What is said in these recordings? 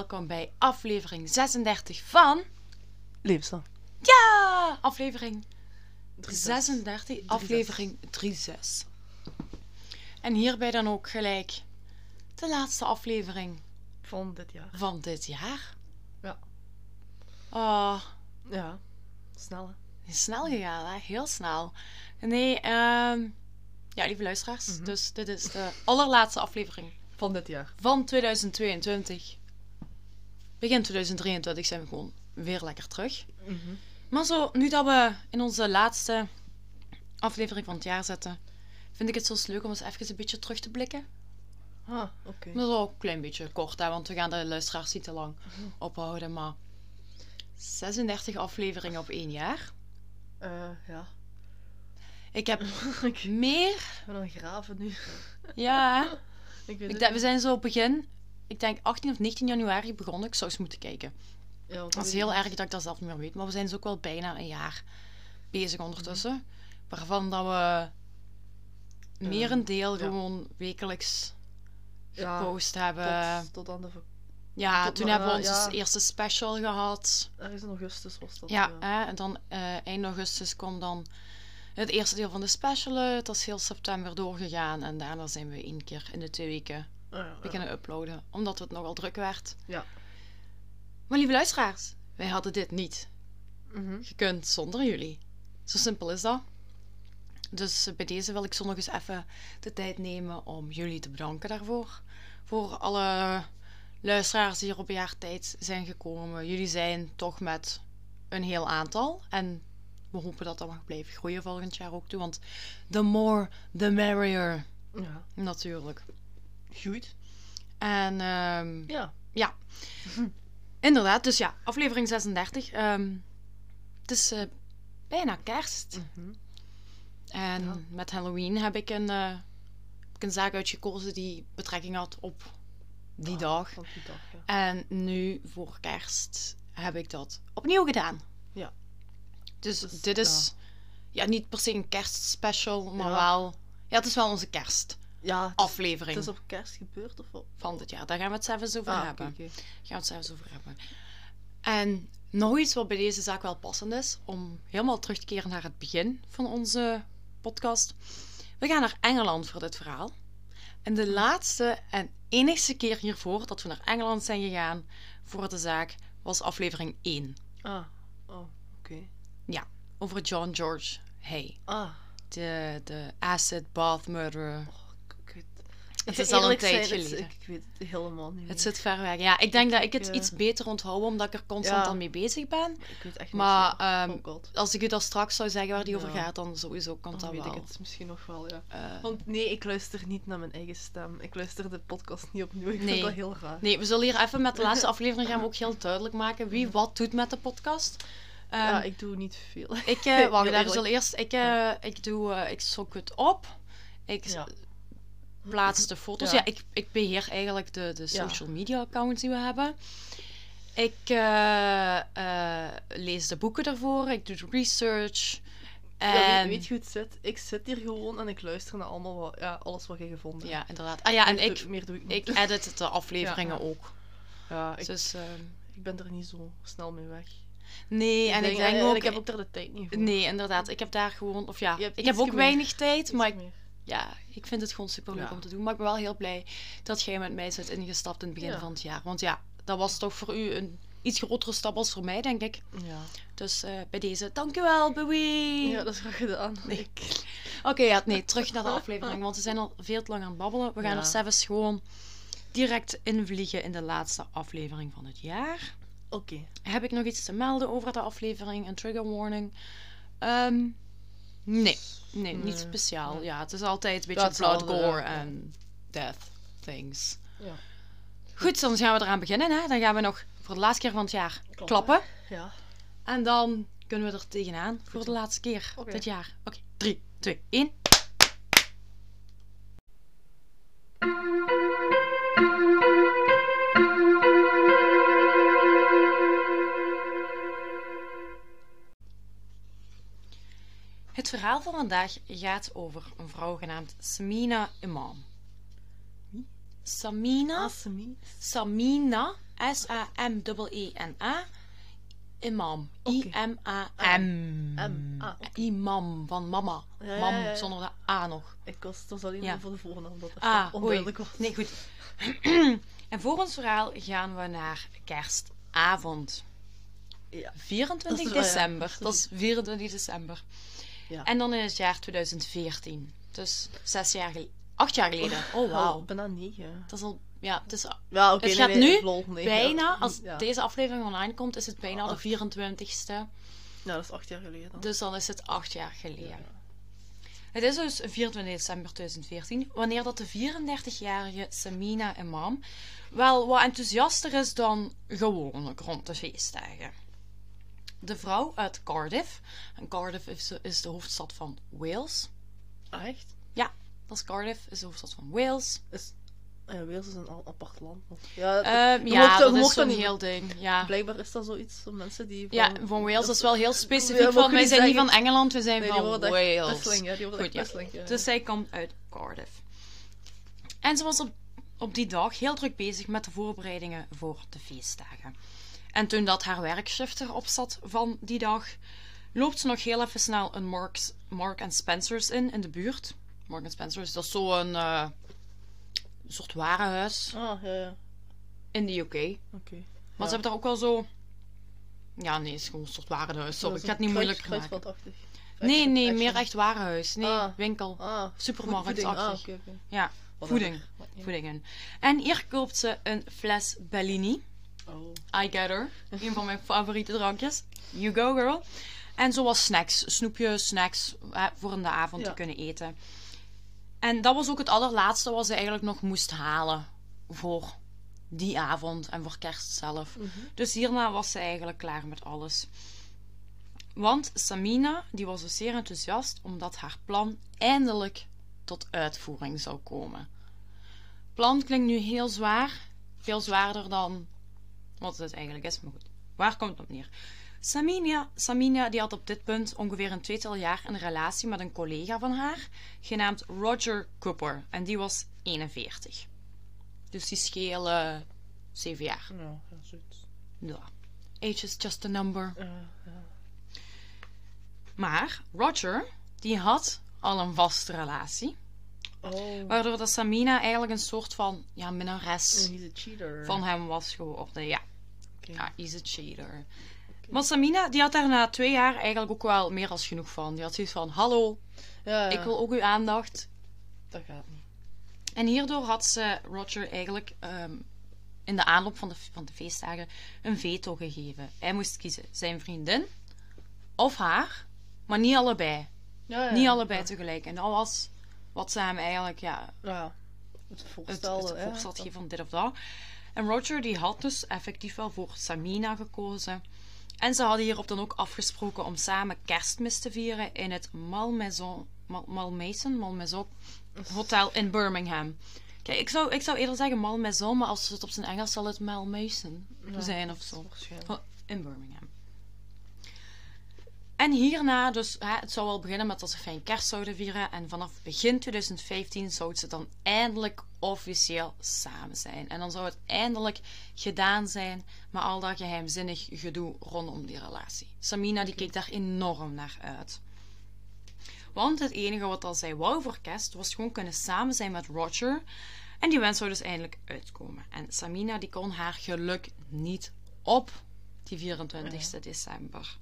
welkom bij aflevering 36 van... Levenslang. Ja! Aflevering 36, aflevering 36. En hierbij dan ook gelijk de laatste aflevering Van dit jaar. van dit jaar. Ja. Oh, Ja. Snel, hè? is snel gegaan, hè? Heel snel. Nee, ehm ja, lieve luisteraars. Mhm. Dus dit is de allerlaatste aflevering Van dit jaar. van 2022. Begin 2023 zijn we gewoon weer lekker terug. Mhm. Maar zo, nu dat we in onze laatste aflevering van het jaar zitten, vind ik het zo leuk om eens even een beetje terug te blikken. Ah, oké. Dat is ook een klein beetje kort, hè, want we gaan de luisteraars niet te lang Mhm. ophouden. Maar 36 afleveringen op één jaar. Eh, ja. Ik heb ik meer. ben aan het graven nu. Ja. Ik weet ik we zijn zo op begin. Ik denk 18 of 19 januari begonnen. Ik zou eens moeten kijken. Ja, Het is heel erg dat ik dat zelf niet meer weet. Maar we zijn dus ook wel bijna een jaar bezig ondertussen. Waarvan dat we merendeel ja. gewoon wekelijks Ja, gepost hebben. Tot, tot aan de... ja, tot toen hebben we onze ja. eerste special gehad. Ergens in augustus was dat. Ja, hè, en dan eh, eind augustus kwam dan het eerste deel van de special uit. Dat is heel september doorgegaan. En daarna zijn we één keer in de twee weken ja, ja. beginnen uploaden. Omdat het nogal druk werd. Ja. Maar lieve luisteraars, wij hadden dit niet Mhm. gekund zonder jullie. Zo simpel is dat. Dus eh, bij deze wil ik zo nog eens even de tijd nemen om jullie te bedanken daarvoor. Voor alle luisteraars die er op een jaar tijd zijn gekomen. Jullie zijn toch met een heel aantal. En we hopen dat dat mag blijven groeien volgend jaar ook toe. Want the more, the merrier. Ja. Natuurlijk. Goed. En ehm, Ja. ja, inderdaad. Dus ja, aflevering 36. ehm, het is eh, bijna kerst. Mhm. En Ja. met Halloween heb ik een, eh, heb ik een zaak uitgekozen die betrekking had op die dag. Van die dag, ja. En nu voor kerst heb ik dat opnieuw gedaan. Ja. Dus, Dus, dit is ja. niet per se een kerstspecial, maar Ja. wel... Ja, het is wel onze kerstaflevering Ja, het is op kerst gebeurd of wat? van dit jaar. Daar gaan we het zelfs over Ah, hebben. oké. gaan we het zelfs over hebben. En nog iets wat bij deze zaak wel passend is, om helemaal terug te keren naar het begin van onze podcast. We gaan naar Engeland voor dit verhaal. En de laatste en enigste keer hiervoor dat we naar Engeland zijn gegaan voor de zaak was aflevering 1 Ah, oh, oké. over John George Hay, Ah, de, de acid bath murderer. oh. Het is al een het- geleden. Ik, weet het helemaal niet Het meer. zit ver weg. Ja, ik denk dat ik het eh, iets beter onthoud omdat ik er constant Ja. aan mee bezig ben. Ik weet echt Maar, niet. ehm, oh god. Als ik u dat straks zou zeggen waar die over gaat, dan sowieso kan Dan dat weet wel. ik het misschien nog wel, ja. Eh, Want nee, ik luister niet naar mijn eigen stem. Ik luister de podcast niet opnieuw. Ik Nee. vind dat heel raar. nee, we zullen hier even met de laatste aflevering gaan we ook heel duidelijk maken wie wat doet met de podcast. Ehm, ja, ik doe niet veel. ik, heel wacht, eerlijk. zullen eerst, ik, eh, ik doe, ik zoek het op. Ik Ja. plaats de foto's. Ja, Ja. ik, ik beheer eigenlijk de, de social media accounts die we hebben. Ik eh, eh, lees de boeken daarvoor, ik doe de research. En... Ja, weet, weet je hoe het zit? Ik zit hier gewoon en ik luister naar allemaal wat, ja, alles wat je gevonden hebt. Ja, inderdaad. Ah ja, en ik, meer doe ik niet. ik edit de afleveringen Ja. ook. ja, ik, Dus, ehm, ik ben er niet zo snel mee weg. nee, en ik denk en ook... ik heb ook daar de tijd niet voor. Nee, inderdaad. Ik heb daar gewoon... Of ja, ik heb ook weinig tijd, maar ik, meer. Ja, ik vind het gewoon super leuk Ja. om te doen. Maar ik ben wel heel blij dat jij met mij bent ingestapt in het begin Ja. van het jaar. Want ja, dat was toch voor u een iets grotere stap als voor mij, denk ik. Ja. Dus eh, bij deze, dankjewel, Bowie! ja, dat is graag gedaan. Nee. Oké, ja, nee, terug naar de aflevering, want we zijn al veel te lang aan het babbelen. We gaan Ja. er zelfs gewoon direct invliegen in de laatste aflevering van het jaar. Oké. Heb ik nog iets te melden over de aflevering? Een trigger warning? Ehm, nee. nee, niet Nee. speciaal. Nee. Ja, het is altijd een beetje blood, hetzelfde, gore ja. en death things. Ja. Goed, dan gaan we eraan beginnen. Hè? Dan gaan we nog voor de laatste keer van het jaar Klappen. klappen. Ja. En dan kunnen we er tegenaan voor de laatste keer dit jaar. Oké, 3, 2, 1. Verhaal van vandaag gaat over een vrouw genaamd Samina Imam. Samina, Asemi. Samina S-A-M-E-E-N-A. Imam. I-M-A-M. Ah. Imam, van mama. Mam, zonder de A nog. Ik was, het was alleen voor de voornaam dat het Ah, onduidelijk was. Nee, goed. en voor ons verhaal gaan we naar kerstavond. Ja. 24 Dat is wel, ja. december. Dat is 24 december. Ja. En dan in het jaar 2014. Dus zes jaar geleden. Acht jaar geleden. Oh, wauw. Oh, bijna negen. Dat is al... Ja, het is Ja, oké. Het gaat nee, nu nee, bijna, als Ja. deze aflevering online komt, is het bijna de Acht. 24ste. Ja, dat is acht jaar geleden. dan. Dus dan is het acht jaar geleden. Het is dus 24 december 2014, wanneer dat de 34-jarige Samina Imam wel wat enthousiaster is dan gewoonlijk rond de feestdagen. De vrouw uit Cardiff, en Cardiff is, is de hoofdstad van Wales. Ah, echt? Ja, dat is Cardiff, is de hoofdstad van Wales. Is... Ja, Wales is een apart land. Ja, Ehm, je ja, dat is dat zo'n heel ding. Ja. Blijkbaar is dat zoiets voor mensen die. Ja, van Wales dat is wel heel specifiek. mag Van, wij zijn niet van Engeland, we zijn Nee, van Wales. Wrestling, ja, die worden echt Goed, ja. wrestling, ja. Dus zij komt uit Cardiff. En ze was op, op die dag heel druk bezig met de voorbereidingen voor de feestdagen. En toen dat haar werkshift erop zat van die dag, loopt ze nog heel even snel een Marks, Mark Spencer's in, in de buurt. Mark Spencer's, dat is zo'n eh soort warenhuis Ah, ja, ja. in de UK. Oké. Maar ze hebben daar ook wel zo... Ja, nee, het is gewoon een soort warenhuis. Sorry, ik ga het niet moeilijk maken. Nee, nee, Action. meer echt warenhuis. Nee, Ah. winkel. Ah, Supermarktachtig. voeding. Ah. Ja, voeding. Voedingen. En hier koopt ze een fles Bellini. Oh. I get her. Een van mijn favoriete drankjes. You go, girl. En zoals snacks. Snoepjes, snacks. eh, voor in de avond Ja. te kunnen eten. En dat was ook het allerlaatste wat ze eigenlijk nog moest halen. Voor die avond en voor kerst zelf. Mhm. Dus hierna was ze eigenlijk klaar met alles. Want Samina die was dus zeer enthousiast omdat haar plan eindelijk tot uitvoering zou komen. Plan klinkt nu heel zwaar, veel zwaarder dan wat het eigenlijk is, maar goed. Waar komt het op neer? Samina, Samina die had op dit punt ongeveer een tweetal jaar een relatie met een collega van haar, genaamd Roger Cooper. En die was 41. Dus die schelen 7 jaar. Ja, zoiets. Ja. Age is just a number. Maar Roger, die had al een vaste relatie. Oh. Waardoor dat Samina eigenlijk een soort van ja, minnares van hem was geworden. Ja, Oké. ja he's a cheater. Maar Samina, die had daar na twee jaar eigenlijk ook wel meer als genoeg van. Die had zoiets van, hallo, Ja, ja. ik wil ook uw aandacht. Dat gaat niet. En hierdoor had ze Roger eigenlijk ehm, in de aanloop van de, van de feestdagen een veto gegeven. Hij moest kiezen, zijn vriendin of haar, maar niet allebei. Ja, ja. Niet allebei Ja. tegelijk. En dat was wat ze hem eigenlijk ja, Ja. Het het, voorstelde. het voorstel geven van dit of dat. En Roger die had dus effectief wel voor Samina gekozen. En ze hadden hierop dan ook afgesproken om samen kerstmis te vieren in het Malmaison, Mal, Malmaison, Malmaison Hotel in Birmingham. Kijk, ik zou, ik zou eerder zeggen Malmaison, maar als het op zijn Engels zal het Malmaison zijn of zo. Oh, In Birmingham. En hierna, dus hè, het zou wel beginnen met dat ze fijn kerst zouden vieren. En vanaf begin 2015 zouden ze dan eindelijk officieel samen zijn. En dan zou het eindelijk gedaan zijn met al dat geheimzinnig gedoe rondom die relatie. Samina die keek daar enorm naar uit. Want het enige wat al zij wou voor kerst was gewoon kunnen samen zijn met Roger. En die wens zou dus eindelijk uitkomen. En Samina die kon haar geluk niet op die 24 december.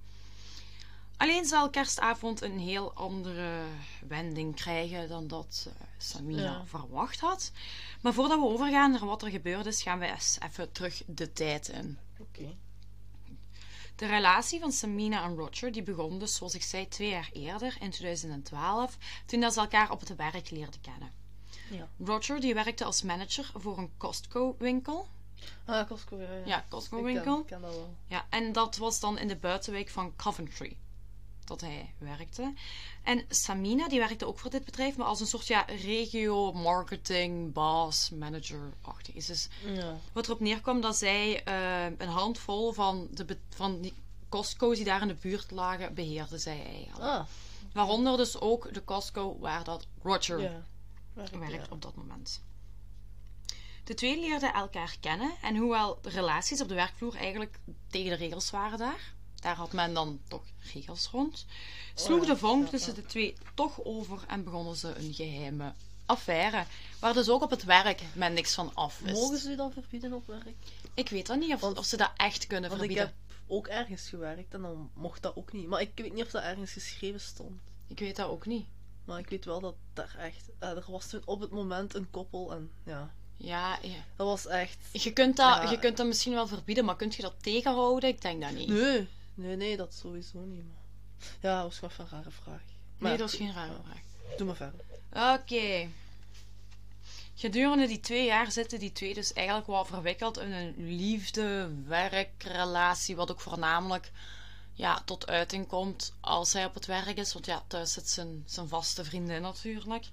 Alleen zal kerstavond een heel andere wending krijgen dan dat eh, Samina Ja. verwacht had. Maar voordat we overgaan naar wat er gebeurd is, gaan we eens even terug de tijd in. Oké. De relatie van Samina en Roger die begon dus, zoals ik zei, twee jaar eerder, in 2012, toen dat ze elkaar op het werk leerden kennen. Ja. Roger die werkte als manager voor een Costco-winkel. Ah, Costco, ja. ja. Ja, Ik ken, Costco-winkel. ik ken dat wel. Ja, en dat was dan in de buitenwijk van Coventry dat hij werkte. En Samina die werkte ook voor dit bedrijf, maar als een soort ja, regio marketing boss manager-achtig. is. Dus Ja. wat erop neerkwam dat zij eh, een handvol van, de, van die Costco's die daar in de buurt lagen, beheerde zij eigenlijk. Ah, Waaronder dus ook de Costco waar dat Roger ja. Werk, werkt ja. op dat moment. De twee leerden elkaar kennen en hoewel de relaties op de werkvloer eigenlijk tegen de regels waren daar, daar had men dan toch regels rond, sloeg Oh ja, de vonk tussen de twee toch over en begonnen ze een geheime affaire, waar dus ook op het werk men niks van af wist. Mogen ze u dan verbieden op werk? Ik weet dat niet of, Want- of ze dat echt kunnen Want ik verbieden. heb ook ergens gewerkt en dan mocht dat ook niet. Maar ik weet niet of dat ergens geschreven stond. Ik weet dat ook niet. Maar ik weet wel dat daar echt... eh, er was toen op het moment een koppel en ja... Ja, ja. Dat was echt... Je, kunt dat, Ja. je kunt dat misschien wel verbieden, maar kun je dat tegenhouden? Ik denk dat niet. Nee, nee, nee, dat sowieso niet. Maar... Ja, dat was even een rare vraag. Maar Nee, dat is geen rare vraag. Doe maar verder. Oké. Gedurende die twee jaar zitten die twee dus eigenlijk wel verwikkeld in een liefde-werkrelatie, wat ook voornamelijk ja, tot uiting komt als hij op het werk is. Want ja, thuis zit zijn, zijn vaste vriendin natuurlijk.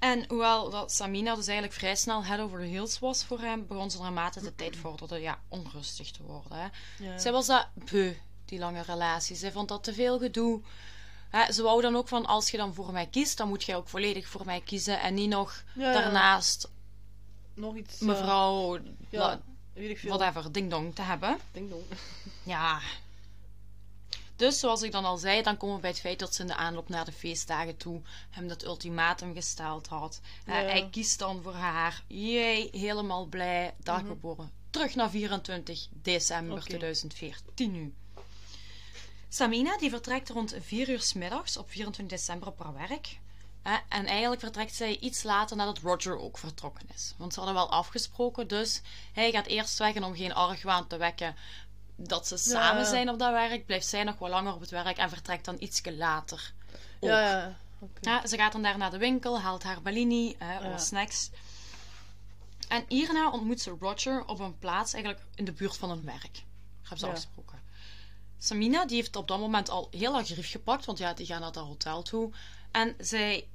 En hoewel dat Samina dus eigenlijk vrij snel head over the heels was voor hem, begon ze naarmate de tijd vorderde ja, onrustig te worden. Hè. Ja. Zij was dat beu, die lange relatie. Zij vond dat te veel gedoe. Hè, ze wou dan ook van, als je dan voor mij kiest, dan moet jij ook volledig voor mij kiezen. En niet nog Ja, daarnaast Nog iets... ja, mevrouw, Ja, la- weet ik veel. whatever, ding-dong te hebben. Ding dong. Ja. Dus zoals ik dan al zei, dan komen we bij het feit dat ze in de aanloop naar de feestdagen toe hem dat ultimatum gesteld had. Ja. Hij kiest dan voor haar. Jee, helemaal blij, dag geboren. Terug naar 24 december Oké. 2014 nu. Samina die vertrekt rond 4 uur 's middags op 24 december op haar werk. Hè, En eigenlijk vertrekt zij iets later nadat Roger ook vertrokken is. Want ze hadden wel afgesproken, dus hij gaat eerst weg en om geen argwaan te wekken dat ze samen zijn op dat werk, blijft zij nog wel langer op het werk en vertrekt dan ietsje later. Ook. Ja, ze gaat dan daar naar de winkel, haalt haar Bellini, Ja. snacks. En hierna ontmoet ze Roger op een plaats eigenlijk in de buurt van hun werk. Hebben ze afgesproken. Samina die heeft op dat moment al heel erg grief gepakt, want ja, die gaan naar dat hotel toe. En zij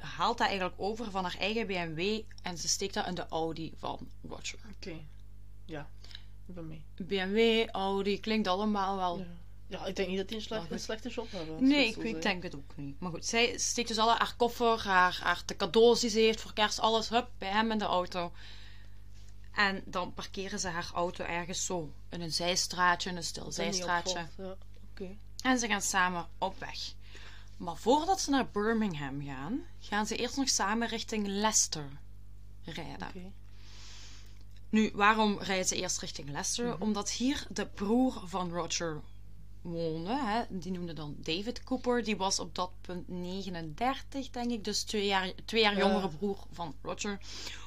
haalt dat eigenlijk over van haar eigen BMW en ze steekt dat in de Audi van Roger. Oké. Ja. BMW, Audi, klinkt allemaal wel Ja. Ja, ik denk niet dat die een, slecht, goed. een slechte job hebben. Nee, ik, denk het ook niet. Maar goed, zij steekt dus alle haar koffer, haar, haar de cadeaus die ze heeft voor kerst, alles hup, bij hem in de auto. En dan parkeren ze haar auto ergens zo in een zijstraatje, in een stil zijstraatje. opvalt. Ja, oké. En ze gaan samen op weg. Maar voordat ze naar Birmingham gaan, gaan ze eerst nog samen richting Leicester rijden. Nu, waarom rijden ze eerst richting Leicester? Mhm. Omdat hier de broer van Roger woonde. Hè? Die noemde dan David Cooper. Die was op dat punt 39, denk ik. Dus twee jaar, twee jaar Ja. jongere broer van Roger.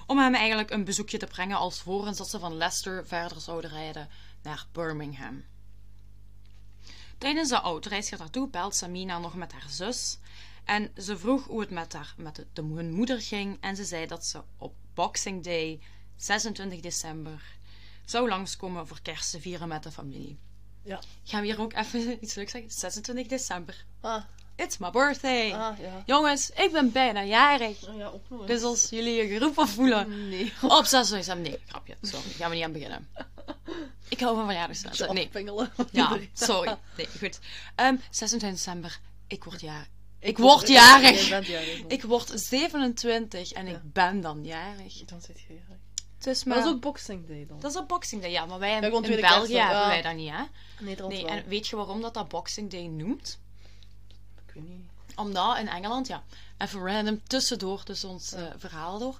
Om hem eigenlijk een bezoekje te brengen als vorens dat ze van Leicester verder zouden rijden naar Birmingham. Tijdens de autoreis gaat naartoe belt Samina nog met haar zus. En ze vroeg hoe het met, haar, met de, de, hun moeder ging. En ze zei dat ze op Boxing Day, 26 december, zou langskomen voor kerst te vieren met de familie. Ja. Gaan we hier ook even iets leuks zeggen? 26 december. Ah, It's my birthday. ah, ja. Jongens, ik ben bijna jarig. Oh, ja, ook nog. Dus als jullie je geroepen voelen Nee. op 26 december... Nee, grapje. Sorry, gaan we niet aan beginnen. Ik hou van verjaardagsdagen. Nee, ja, sorry. Nee, goed. Ehm 26 december, ik word jarig. Ik word- word jarig. Ik word 27 en Ja. ik ben dan jarig. Dan zit je jarig. Dus Maar maar, dat is ook Boxing Day dan. dat is op Boxing Day, ja. Maar wij Ja, in België hebben ja. wij dat niet, hè? Nederland Nee, wel. en weet je waarom dat dat Boxing Day noemt? Ik weet niet. Omdat in Engeland, ja, even random tussendoor, dus ons eh, verhaal door.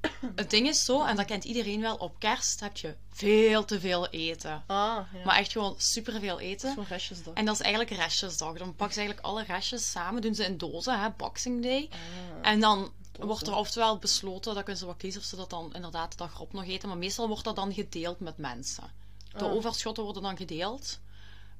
Het ding is zo, en dat kent iedereen wel, op kerst heb je veel te veel eten. Ah, ja. Maar echt gewoon superveel eten. Zo'n restjes dan. En dat is eigenlijk restjesdag. Dan pakken ze eigenlijk alle restjes samen, doen ze in dozen, hè, Boxing Day. Ah. En dan wordt er oftewel besloten, dat kunnen ze wel kiezen of ze dat dan inderdaad de dag erop nog eten. Maar meestal wordt dat dan gedeeld met mensen. De Ah. overschotten worden dan gedeeld.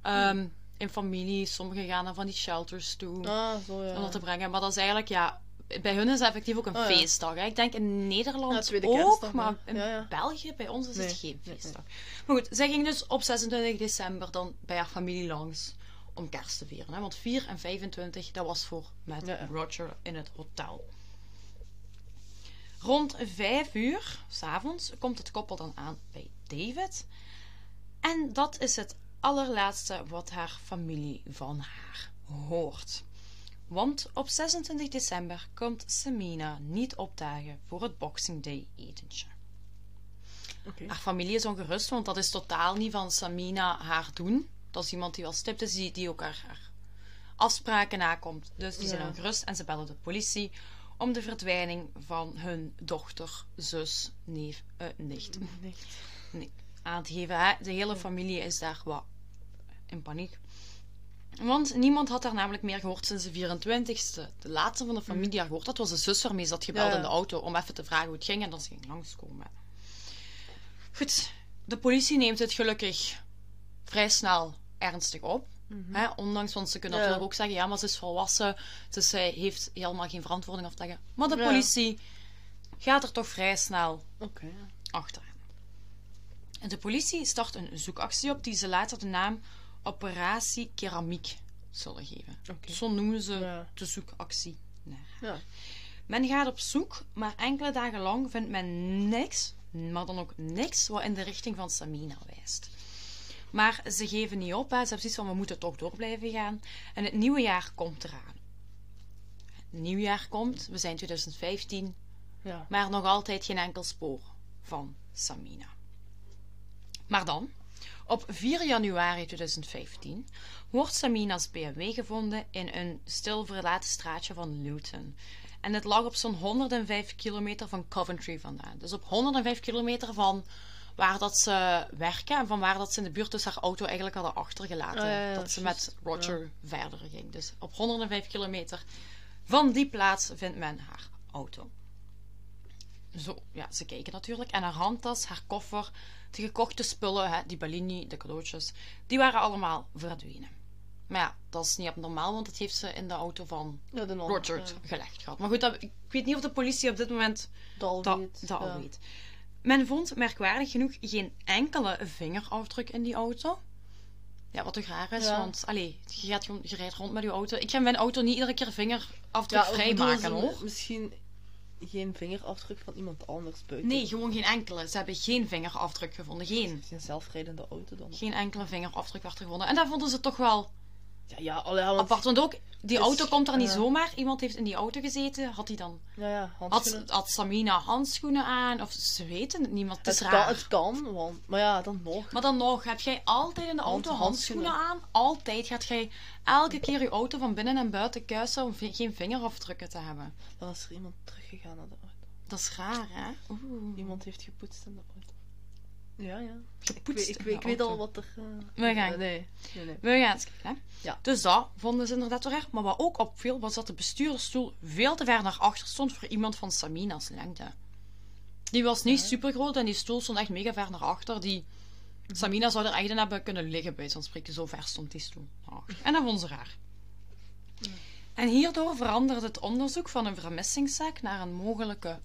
Ehm, in familie, sommigen gaan dan van die shelters toe Ah, zo ja. om dat te brengen. Maar dat is eigenlijk, ja, bij hun is het effectief ook een Oh, ja. feestdag. Hè. Ik denk in Nederland Ja, ook, maar in Ja. België, bij ons is Nee, het geen nee, feestdag. Maar goed, zij ging dus op 26 december dan bij haar familie langs om kerst te vieren. Hè. Want 4 en 25, dat was voor met. Roger in het hotel. Rond 5 uur, s'avonds, komt het koppel dan aan bij David. En dat is het allerlaatste wat haar familie van haar hoort. Want op 26 december komt Samina niet opdagen voor het Boxing Day etentje. Haar familie is ongerust, want dat is totaal niet van Samina haar doen. Dat is iemand die wel stipt is, die, die ook haar, haar afspraken nakomt. Dus die zijn ongerust en ze bellen de politie om de verdwijning van hun dochter, zus, neef, eh, nicht Nee. aan te geven. Hè? De hele familie is daar wat in paniek. Want niemand had haar namelijk meer gehoord sinds de 24ste. De laatste van de familie haar gehoord. Dat was de zus waarmee ze had gebeld Ja. in de auto om even te vragen hoe het ging en dan ze ging langskomen. Goed, de politie neemt het gelukkig vrij snel ernstig op. Hè? Ondanks, want ze kunnen Ja. natuurlijk ook zeggen, ja, maar ze is volwassen, dus zij heeft helemaal geen verantwoording af te leggen. Maar de politie gaat er toch vrij snel Oké. achteraan. En de politie start een zoekactie op die ze later de naam Operatie Keramiek zullen geven. Zo noemen ze Ja. de zoekactie. naar. Ja. Men gaat op zoek, maar enkele dagen lang vindt men niks, maar dan ook niks wat in de richting van Samina wijst. Maar ze geven niet op, hè. ze hebben zoiets van we moeten toch door blijven gaan. En het nieuwe jaar komt eraan. Het nieuwjaar komt, we zijn 2015, Ja. maar nog altijd geen enkel spoor van Samina. Maar dan, op 4 januari 2015, wordt Samina's BMW gevonden in een stil verlaten straatje van Luton. En het lag op zo'n 105 kilometer van Coventry vandaan. Dus op 105 kilometer van waar dat ze werken en van waar dat ze in de buurt dus haar auto eigenlijk hadden achtergelaten. Ja, ja, dat ze met Roger verder ging. Dus op 105 kilometer van die plaats vindt men haar auto. Zo, ja, ze kijken natuurlijk. En haar handtas, haar koffer, de gekochte spullen, hè, die Bellini, de cadeautjes, die waren allemaal verdwenen. Maar ja, dat is niet abnormaal, want dat heeft ze in de auto van Ja, de non. Roger Ja. gelegd gehad. Maar goed, dat, ik weet niet of de politie op dit moment Dat al dat, al weet. Men vond merkwaardig genoeg geen enkele vingerafdruk in die auto. Ja, wat toch raar is, Ja. want allee, je, gaat je rijdt rond met je auto. Ik ga mijn auto niet iedere keer vingerafdruk of vrij bedoelen maken ze hoor. Misschien geen vingerafdruk van iemand anders buiten. Nee, gewoon geen enkele. Ze hebben geen vingerafdruk gevonden. Geen. Het is een zelfrijdende auto dan. Geen enkele vingerafdruk werd er gevonden. En dat vonden ze toch wel Ja, ja, allee, ja, want- apart. Want ook, die is- auto komt er niet ja. zomaar. Iemand heeft in die auto gezeten. Had hij dan... Ja, ja, Had, handschoenen. had Samina handschoenen aan? Of ze weten het niet, want het is het, raar. kan, het kan, want... Maar ja, dan nog. Maar dan nog, heb jij altijd in de Hand- auto handschoenen aan? Altijd gaat jij elke keer je auto van binnen en buiten kuisen om geen vingerafdrukken te hebben. Dan is er iemand teruggegaan naar de auto. Dat is raar, hè? Oeh. Iemand heeft gepoetst in de auto. Ja, ja. Ik Gepoetst weet, ik, ik al wat er... eh, We gaan. nee, nee, nee. We gaan eens kijken, hè? Ja. Dus dat vonden ze inderdaad wel raar. Maar wat ook opviel, was dat de bestuurdersstoel veel te ver naar achter stond voor iemand van Samina's lengte. Die was niet super groot en die stoel stond echt mega ver naar achter. Die Samina zou er echt in hebben kunnen liggen, bij zo'n spreken. Zo ver stond die stoel. naar achter. En dat vonden ze raar. En hierdoor veranderde het onderzoek van een vermissingszaak naar een mogelijke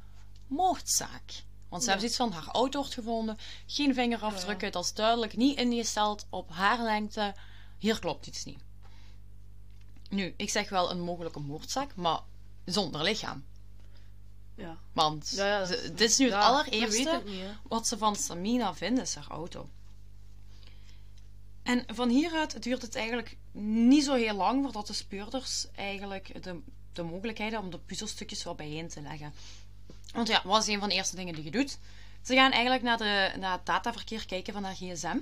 moordzaak. Want ze hebben zoiets van, haar auto wordt gevonden, geen vingerafdrukken, dat is duidelijk niet ingesteld op haar lengte. Hier klopt iets niet. Nu, ik zeg wel een mogelijke moordzaak, maar zonder lichaam. Ja. Want Ja, ja, ze- dat is- dit is nu het allereerste het niet, wat ze van Samina vinden, is haar auto. En van hieruit duurt het eigenlijk niet zo heel lang voordat de speurders eigenlijk de, de mogelijkheid hebben om de puzzelstukjes wel bijeen te leggen. Want ja, wat is een van de eerste dingen die je doet? Ze gaan eigenlijk naar, de, naar het dataverkeer kijken van haar gsm.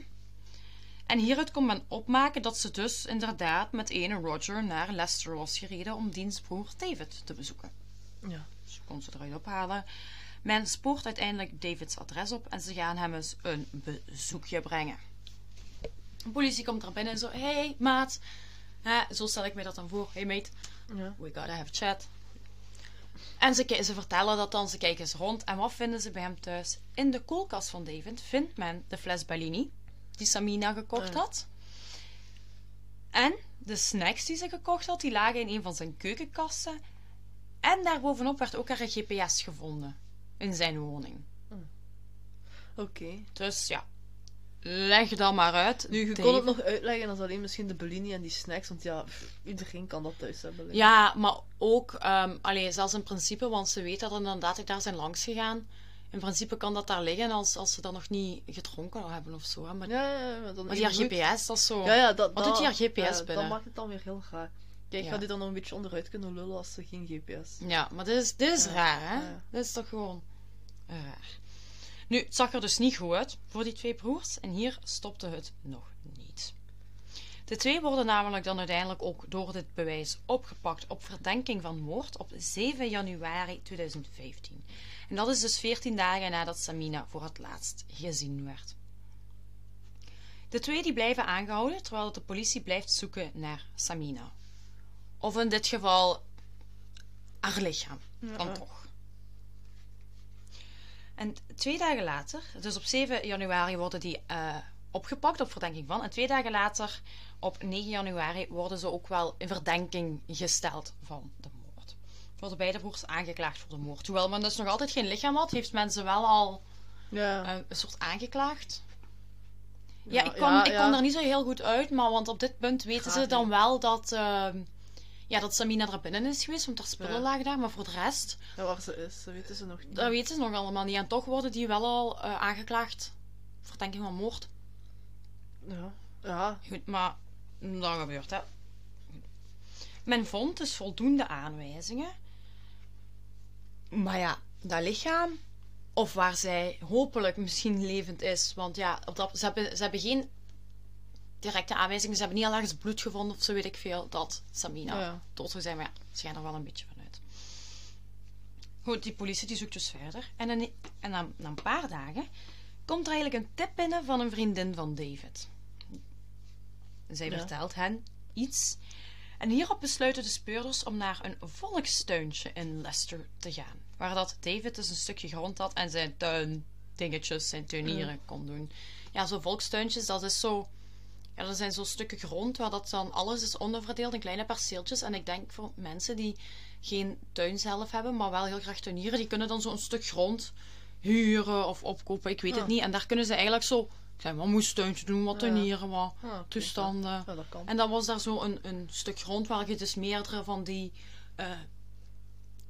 En hieruit kon men opmaken dat ze dus inderdaad met ene Roger naar Leicester was gereden om diens broer David te bezoeken. Ja. Dus je kon ze eruit ophalen. Men spoort uiteindelijk Davids adres op en ze gaan hem eens een bezoekje brengen. De politie komt er binnen en zo: Hey maat, Hè, zo stel ik mij dat dan voor. Hey mate, Ja. we gotta have chat. En ze, ze vertellen dat dan, ze kijken eens rond. En wat vinden ze bij hem thuis? In de koelkast van David vindt men de fles Bellini, die Samina gekocht Ah, had. En de snacks die ze gekocht had, die lagen in een van zijn keukenkasten. En daarbovenop werd ook haar GPS gevonden in zijn woning. Oké. Dus ja, leg dat maar uit. Nu, je Dave. kon het nog uitleggen als alleen misschien de Bellini en die snacks, want ja, pff, iedereen kan dat thuis hebben. Ja, maar ook, ehm allee, zelfs in principe, want ze weet dat er inderdaad daar zijn langs gegaan. in principe kan dat daar liggen als, als ze dat nog niet gedronken hebben of zo. hè. Maar, Ja, ja, ja, maar dan maar die. GPS, dat is zo... Ja, ja, dat, Wat dat- doet die haar GPS ja, binnen? Dat maakt het dan weer heel raar. Kijk, gaat die dan nog een beetje onderuit kunnen lullen als ze geen GPS... Ja, maar dit is, dit is raar, hè? Dit is toch gewoon raar. Nu, het zag er dus niet goed uit voor die twee broers. En hier stopte het nog niet. De twee worden namelijk dan uiteindelijk ook door dit bewijs opgepakt op verdenking van moord op 7 januari 2015. En dat is dus 14 dagen nadat Samina voor het laatst gezien werd. De twee die blijven aangehouden terwijl de politie blijft zoeken naar Samina. Of in dit geval haar lichaam. Dan toch. En twee dagen later, dus op 7 januari worden die eh, opgepakt op verdenking van. En twee dagen later, op 9 januari, worden ze ook wel in verdenking gesteld van de moord. Worden beide broers aangeklaagd voor de moord. Hoewel men dus nog altijd geen lichaam had, heeft men ze wel al Ja. eh, een soort aangeklaagd. Ja, Ja, ik kwam, ja, ik ja. kwam er niet zo heel goed uit, maar want op dit punt weten Graag ze dan wel dat, ehm, ja, dat Samina er binnen is geweest, want haar spullen Ja. lagen daar. Maar voor de rest, ja, waar ze is, dat weten ze nog niet. dat weten ze nog allemaal niet. En toch worden die wel al eh, aangeklaagd. Verdenking van moord. Ja. Ja. Goed, maar dat gebeurt, hè. Men vond dus voldoende aanwijzingen. Maar ja, dat lichaam, of waar zij hopelijk misschien levend is, want ja, op dat, ze, hebben, ze hebben geen directe aanwijzingen. Ze hebben niet al ergens bloed gevonden of zo weet ik veel dat Samina Ja. dood zou zijn. Maar ja, ze gaan er wel een beetje van uit. Goed, die politie die zoekt dus verder. En, een, en na, na een paar dagen komt er eigenlijk een tip binnen van een vriendin van David. Zij Ja. vertelt hen iets. En hierop besluiten de speurders om naar een volkstuintje in Leicester te gaan. Waar dat David dus een stukje grond had en zijn tuindingetjes, zijn tuinieren kon doen. Ja, zo volkstuintjes, dat is zo... Ja, dat zijn zo stukken grond waar dat dan alles is onderverdeeld in kleine perceeltjes. En ik denk voor mensen die geen tuin zelf hebben, maar wel heel graag tuinieren, die kunnen dan zo'n stuk grond huren of opkopen. Ik weet Ja. het niet. En daar kunnen ze eigenlijk zo klein wat moestuintje doen, wat tuinieren, wat Ah, toestanden. Ja, dat kan. En dan was daar zo een, een stuk grond waar je dus meerdere van die eh,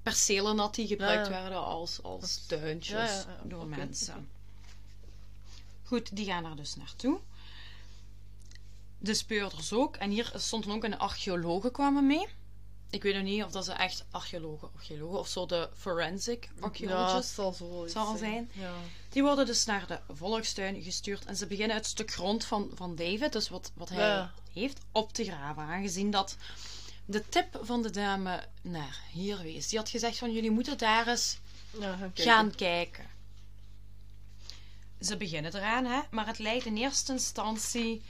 percelen had die gebruikt werden als, als tuintjes door mensen. Goed, die gaan er dus naartoe. De speurders ook. En hier stonden ook een archeologen kwamen mee. Ik weet nog niet of dat ze echt archeologen, archeologen of zo de forensic Ja, het archaeologists. zal zo zal zijn. Ja. Die worden dus naar de volkstuin gestuurd en ze beginnen het stuk grond van, van David, dus wat, wat hij Ja. heeft, op te graven. Aangezien dat de tip van de dame naar hier wees. Die had gezegd van jullie moeten daar eens Ja, gaan kijken. gaan kijken. Ze beginnen eraan, hè, maar het lijkt in eerste instantie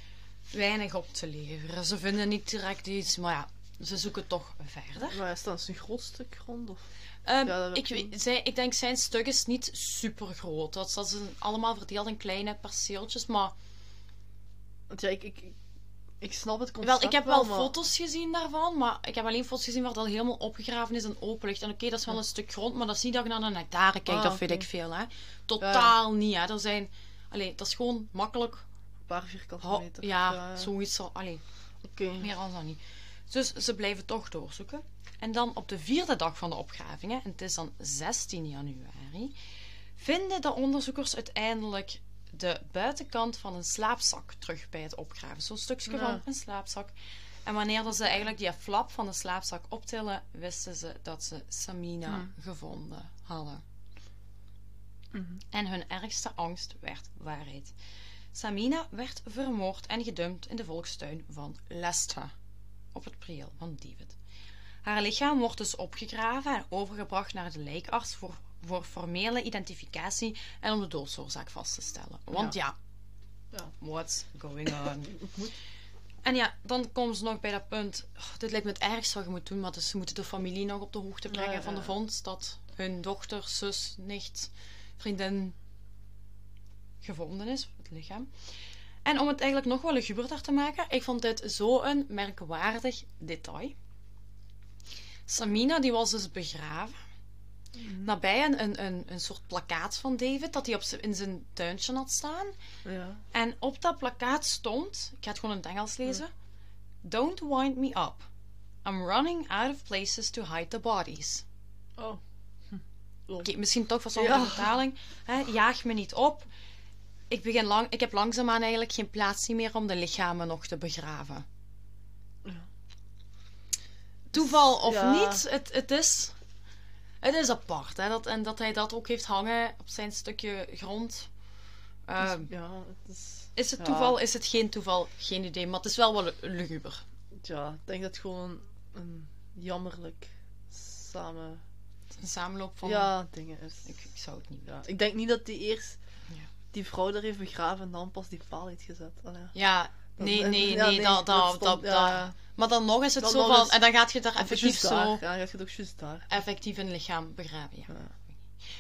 weinig op te leveren. Ze vinden niet direct iets, maar ja, ze zoeken toch verder. Maar is dat een groot stuk grond? Of? Ehm, Ja, dat ik, weet weet- zij, ik denk zijn stuk is niet super groot. Dat, dat zijn allemaal verdeeld in kleine perceeltjes. Maar Want ja, ik, ik, ik, snap het concept wel, ik heb wel maar- foto's gezien daarvan. Maar ik heb alleen foto's gezien waar het al helemaal opgegraven is en open ligt. En oké, dat is wel een stuk grond. Maar dat is niet dat ik naar een hectare kijk. Ah, dat weet oké. ik veel. Hè. Totaal niet. Hè. Er zijn, allee, dat is gewoon makkelijk. Paar vierkante ho- meter. ja, zoiets. zal- Allee, Oké. meer dan dat niet. Dus ze blijven toch doorzoeken. En dan op de vierde dag van de opgravingen, en het is dan 16 januari, vinden de onderzoekers uiteindelijk de buitenkant van een slaapzak terug bij het opgraven. Zo'n stukje Ja. van een slaapzak. En wanneer dat ze eigenlijk die flap van de slaapzak optillen, wisten ze dat ze Samina Hmm. gevonden hadden. Mhm. En hun ergste angst werd waarheid. Samina werd vermoord en gedumpt in de volkstuin van Leicester, op het prieel van David. Haar lichaam wordt dus opgegraven en overgebracht naar de lijkarts voor, voor formele identificatie en om de doodsoorzaak vast te stellen. Want ja, Ja. what's going on? En ja, dan komen ze nog bij dat punt. oh, dit lijkt me het ergste wat je moet doen, maar dus ze moeten de familie nog op de hoogte brengen Ja, ja, van de vondst dat hun dochter, zus, nicht, vriendin gevonden is, het lichaam. En om het eigenlijk nog wel luguberder te maken, ik vond dit zo een merkwaardig detail. Samina die was dus begraven nabij een, een, een, een soort plakkaat van David dat hij op in zijn tuintje had staan. Ja. En op dat plakkaat stond, ik ga het gewoon in het Engels lezen: Don't wind me up. I'm running out of places to hide the bodies. Oh. Oh. Oké, misschien toch verstandige Ja. vertaling. Hè, jaag me niet op. Ik, begin lang, ik heb langzaamaan eigenlijk geen plaats meer om de lichamen nog te begraven. Ja. Toeval of Ja. niet, het, het, is, het is apart. Hè, dat, en dat hij dat ook heeft hangen op zijn stukje grond. Eh, Dus, ja, het is... is het ja. toeval, is het geen toeval? Geen idee, maar het is wel wel luguber. Ja, ik denk dat het gewoon een jammerlijk samen... Een samenloop van... Ja, dingen is. Ik, ik zou het niet weten. Ja, ik denk niet dat die eerst. Die vrouw daar heeft begraven en dan pas die paal heeft gezet. Allee. Ja, nee, nee, ja, nee, dat, dat, dat, dat- ja. Maar dan nog is het Dan zo van... En dan gaat je daar effectief zo... daar. Ja, dan gaat je het ook juist daar. effectief een lichaam begraven. Ja. Ja.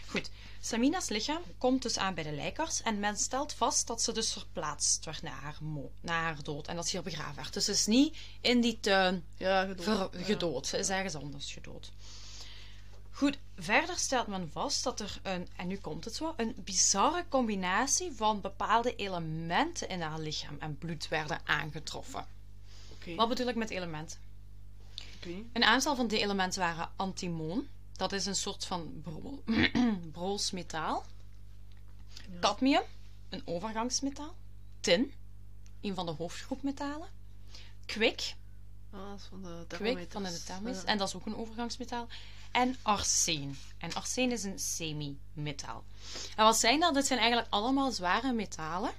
Goed. Samina's lichaam komt dus aan bij de lijkers en men stelt vast dat ze dus verplaatst werd na haar, mo- na haar dood en dat ze hier begraven werd. Dus ze is niet in die tuin Ja, gedood. ver- gedood. Ze is ergens anders gedood. Goed, verder stelt men vast dat er een, en nu komt het zo, een bizarre combinatie van bepaalde elementen in haar lichaam en bloed werden aangetroffen. Wat bedoel ik met elementen? oké. Een aantal van die elementen waren antimoon. Dat is een soort van broos metaal. Ja. Cadmium, een overgangsmetaal. Tin, een van de hoofdgroepmetalen. Kwik, Ah, dat is van de kwik van de thermos. Ja. En dat is ook een overgangsmetaal. En arsen. En arsen is een semi-metaal. En wat zijn dat? Dit zijn eigenlijk allemaal zware metalen.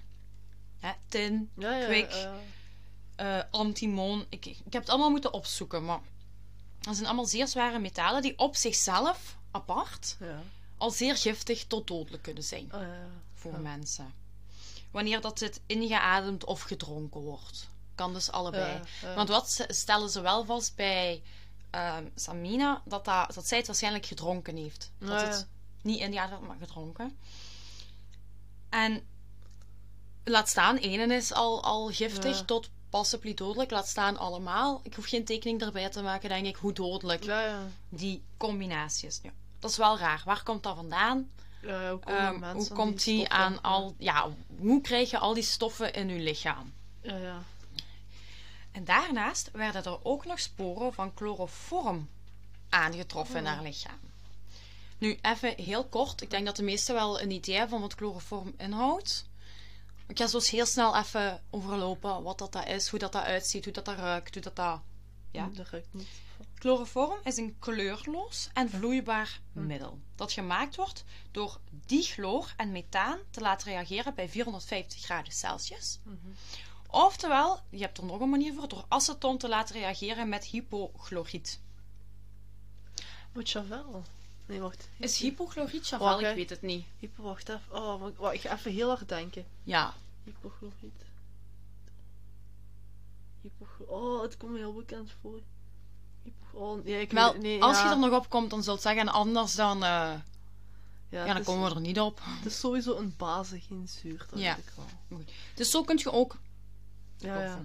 Tin, Ja, ja, kwik, ja. eh, antimoon. Ik, ik heb het allemaal moeten opzoeken, maar dat zijn allemaal zeer zware metalen die op zichzelf, apart, ja. al zeer giftig tot dodelijk kunnen zijn ja. voor mensen. Wanneer dat het ingeademd of gedronken wordt. Kan dus allebei. Want wat stellen ze wel vast bij ehm, Samina? Dat, dat, dat zij het waarschijnlijk gedronken heeft. Dat Ja, het niet ingeademd werd, maar gedronken. En laat staan, ene is al, al giftig Ja. tot possibly dodelijk. Laat staan allemaal. Ik hoef geen tekening erbij te maken, denk ik, hoe dodelijk Ja, ja. die combinatie is. Ja. Dat is wel raar. Waar komt dat vandaan? Hoe komen Ehm, mensen hoe komt die die stoffen? aan al... Ja, hoe krijg je al die stoffen in je lichaam? Ja, ja. En daarnaast werden er ook nog sporen van chloroform aangetroffen in Oh. haar lichaam. Nu, even heel kort. Ik denk dat de meesten wel een idee hebben van wat chloroform inhoudt. Ik ga zo eens heel snel even overlopen wat dat, dat is, hoe dat, dat uitziet, hoe dat, dat ruikt, hoe dat, dat... Ja. Dat ruikt niet. Chloroform is een kleurloos en vloeibaar middel dat gemaakt wordt door dichloor en methaan te laten reageren bij 450 graden Celsius. Mhm. Oftewel, je hebt er nog een manier voor, door aceton te laten reageren met hypochloriet. Wat Chavel? Nee, wacht. Is hypochloriet Chavel? Ik weet het niet. Hypo, wacht even. Oh, wacht, wacht, ik ga even heel hard denken. Ja, Hypochloriet. Hypochloriet. Oh, het komt me heel bekend voor. Hypo... Oh, nee, ik wel, weet het niet. als ja. je er nog op komt, dan zult je zeggen, anders dan, eh, Ja, ja, dan is- komen we er niet op. Het is sowieso een base, geen zuur. Dat Ja. weet ik wel. Dus zo kun je ook Ja, ja.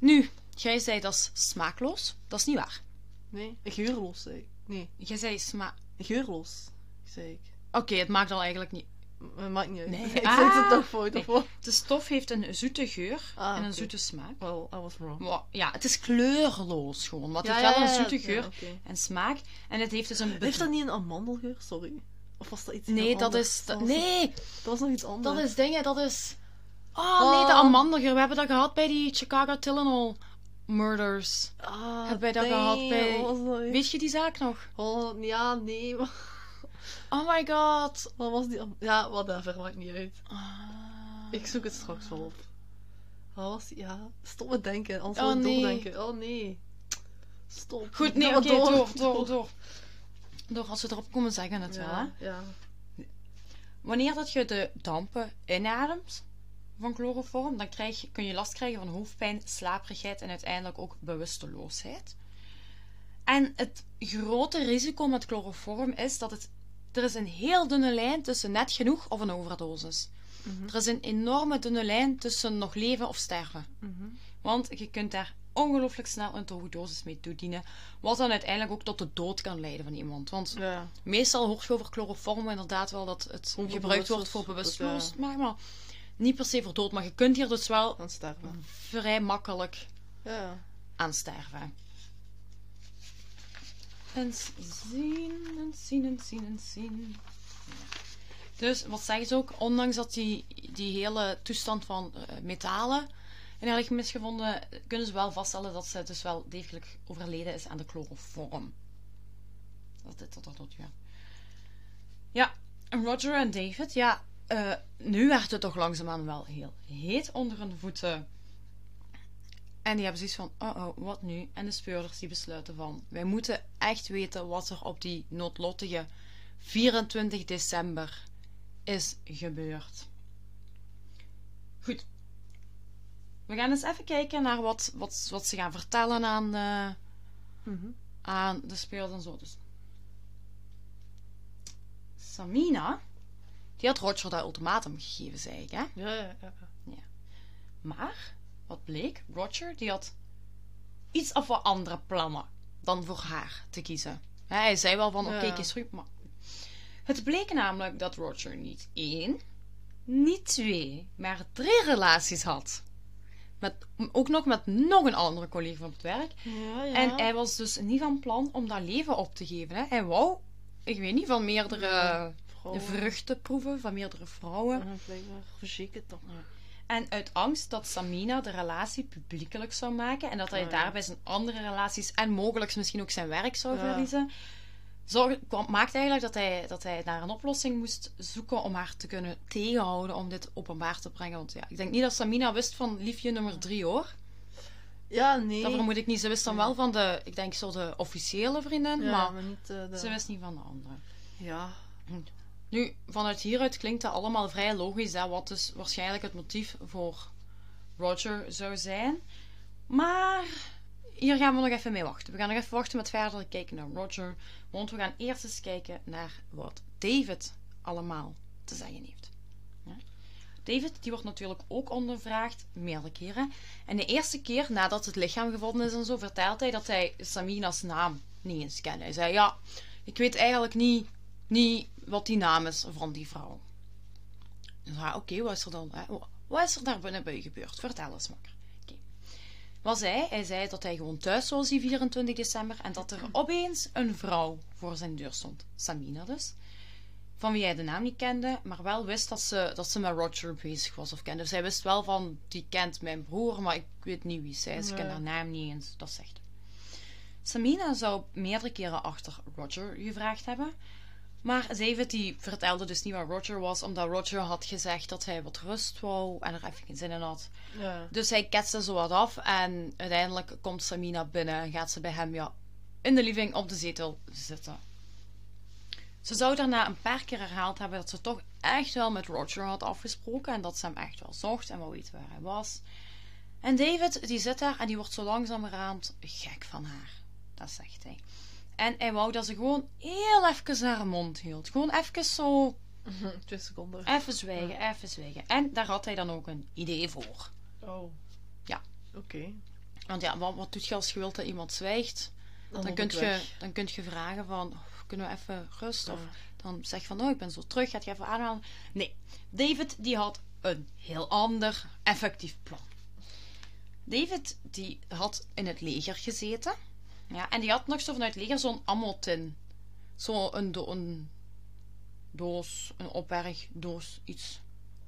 Nu, jij zei dat is smaakloos. Dat is niet waar. Nee, geurloos zei ik. Nee, Jij zei sma... geurloos, zei ik. Oké, het maakt al eigenlijk niet... M- maakt niet uit. Nee. ik Ah. het toch Nee. wat? De stof heeft een zoete geur Ah, en een zoete smaak. Well, I was wrong. Maar ja, het is kleurloos gewoon. Wat Ja, heeft wel ja, een zoete geur en smaak. En het heeft dus een... Heeft dat niet een amandelgeur? Sorry. Of was dat iets Nee, dat anders? is... dat- Nee, Dat was nog iets anders. dat is dingen, dat is... Oh nee, de Ah. amandelgeur. We hebben dat gehad bij die Chicago Tylenol murders. Ah, Hebben wij dat nee, gehad bij- wat weer? Weet je die zaak nog? Oh, ja, nee. Wat Oh my god. was die... Ja, whatever, maakt niet uit. Ah. Ik zoek het straks wel op. Wat was die? Ja, stop met denken. Anders Oh, nee. doordenken. Oh, nee. Stop. Goed, nee, maar door, door, door. Door, als we erop komen zeggen het wel, hè. Ja. Wanneer dat je de dampen inademt van chloroform, dan krijg kun je last krijgen van hoofdpijn, slaperigheid en uiteindelijk ook bewusteloosheid. En het grote risico met chloroform is dat het, er is een heel dunne lijn tussen net genoeg of een overdosis. Mhm. Er is een enorme dunne lijn tussen nog leven of sterven. Mhm. Want je kunt daar ongelooflijk snel een te hoge dosis mee toedienen, wat dan uiteindelijk ook tot de dood kan leiden van iemand. Want Ja. Meestal hoor je over chloroform inderdaad wel dat het gebruikt wordt voor bewusteloos, maar niet per se voor dood. Maar je kunt hier dus wel vrij makkelijk Ja. aan sterven. eens zien, eens zien, eens zien, eens zien. Ja. Dus wat zeggen ze ook? Ondanks dat die, die hele toestand van eh, metalen en eigenlijk misgevonden, kunnen ze wel vaststellen dat ze dus wel degelijk overleden is aan de chloroform. Dat dit tot dat doet, ja. Ja, Roger en David, ja, eh, nu werd het toch langzaamaan wel heel heet onder hun voeten. En die hebben zoiets van, oh oh, wat nu? En de speurders die besluiten van, wij moeten echt weten wat er op die noodlottige 24 december is gebeurd. Goed. We gaan eens even kijken naar wat, wat, wat ze gaan vertellen aan de, Mhm. aan de speurders en zo. Dus. Samina, die had Roger dat ultimatum gegeven, zei ik, hè? Ja, ja, ja. ja. Maar, wat bleek? Roger, die had iets of wat andere plannen dan voor haar te kiezen. Hij zei wel van, oké, kies goed, maar... Het bleek namelijk dat Roger niet één, niet twee, maar drie relaties had. Met, ook nog met nog een andere collega op het werk. Ja, ja. En hij was dus niet van plan om dat leven op te geven. Hè. Hij wou, ik weet niet, van meerdere Vrouwen. vruchten proeven, van meerdere vrouwen. Ja, blijkbaar verzekerd toch. En uit angst dat Samina de relatie publiekelijk zou maken en dat hij Ah, daarbij zijn andere relaties en mogelijk misschien ook zijn werk zou Ja. verliezen, zorg, maakte eigenlijk dat hij, dat hij naar een oplossing moest zoeken om haar te kunnen tegenhouden om dit openbaar te brengen. Want ja, ik denk niet dat Samina wist van liefje nummer drie hoor. Ja, nee. Dat vermoed ik niet. Ze wist dan Ja. wel van de, ik denk zo de officiële vriendin, ja, maar maar niet eh, de... ze wist niet van de andere. Ja. Nu, vanuit hieruit klinkt dat allemaal vrij logisch, hè, wat dus waarschijnlijk het motief voor Roger zou zijn. Maar hier gaan we nog even mee wachten. We gaan nog even wachten met verder kijken naar Roger, want we gaan eerst eens kijken naar wat David allemaal te zeggen heeft. David die wordt natuurlijk ook ondervraagd, meerdere keren. En de eerste keer nadat het lichaam gevonden is en zo, vertelt hij dat hij Samina's naam niet eens kende. Hij zei, ja, ik weet eigenlijk niet, niet wat die naam is van die vrouw. Ja, oké, wat is er dan? Hè? Wat is er daar binnen bij gebeurd? Vertel eens, makker. Oké. Wat zei hij? Hij zei dat hij gewoon thuis was die 24 december en dat er opeens een vrouw voor zijn deur stond. Samina dus. Van wie hij de naam niet kende, maar wel wist dat ze, dat ze met Roger bezig was of kende. Dus hij wist wel van, die kent mijn broer, maar ik weet niet wie zij is. Ik ken haar naam niet eens. Dat zegt. Samina zou meerdere keren achter Roger gevraagd hebben. Maar David die vertelde dus niet waar Roger was, omdat Roger had gezegd dat hij wat rust wou en er even geen zin in had. Ja. Dus hij ketste zo wat af en uiteindelijk komt Samina binnen en gaat ze bij hem ja, in de living op de zetel zitten. Ze zou daarna een paar keer herhaald hebben dat ze toch echt wel met Roger had afgesproken en dat ze hem echt wel zocht en wou weten waar hij was. En David die zit daar en die wordt zo langzamerhand gek van haar. Dat zegt hij. En hij wou dat ze gewoon heel even haar mond hield. Gewoon even zo, Twee seconden. even zwijgen, even zwijgen. En daar had hij dan ook een idee voor. Oh. Ja. Oké. Want ja, wat, wat doet je als je wilt dat iemand zwijgt? Dan, moet kun ik je, dan kun je vragen van, oh, kunnen we even rust? Of dan zeg je van, oh, ik ben zo terug, gaat je even aanhalen? Nee, David die had een heel ander effectief plan. David die had in het leger gezeten. Ja, en die had nog zo vanuit het leger zo'n ammotin. Zo'n een, do- een doos, een opbergdoos, iets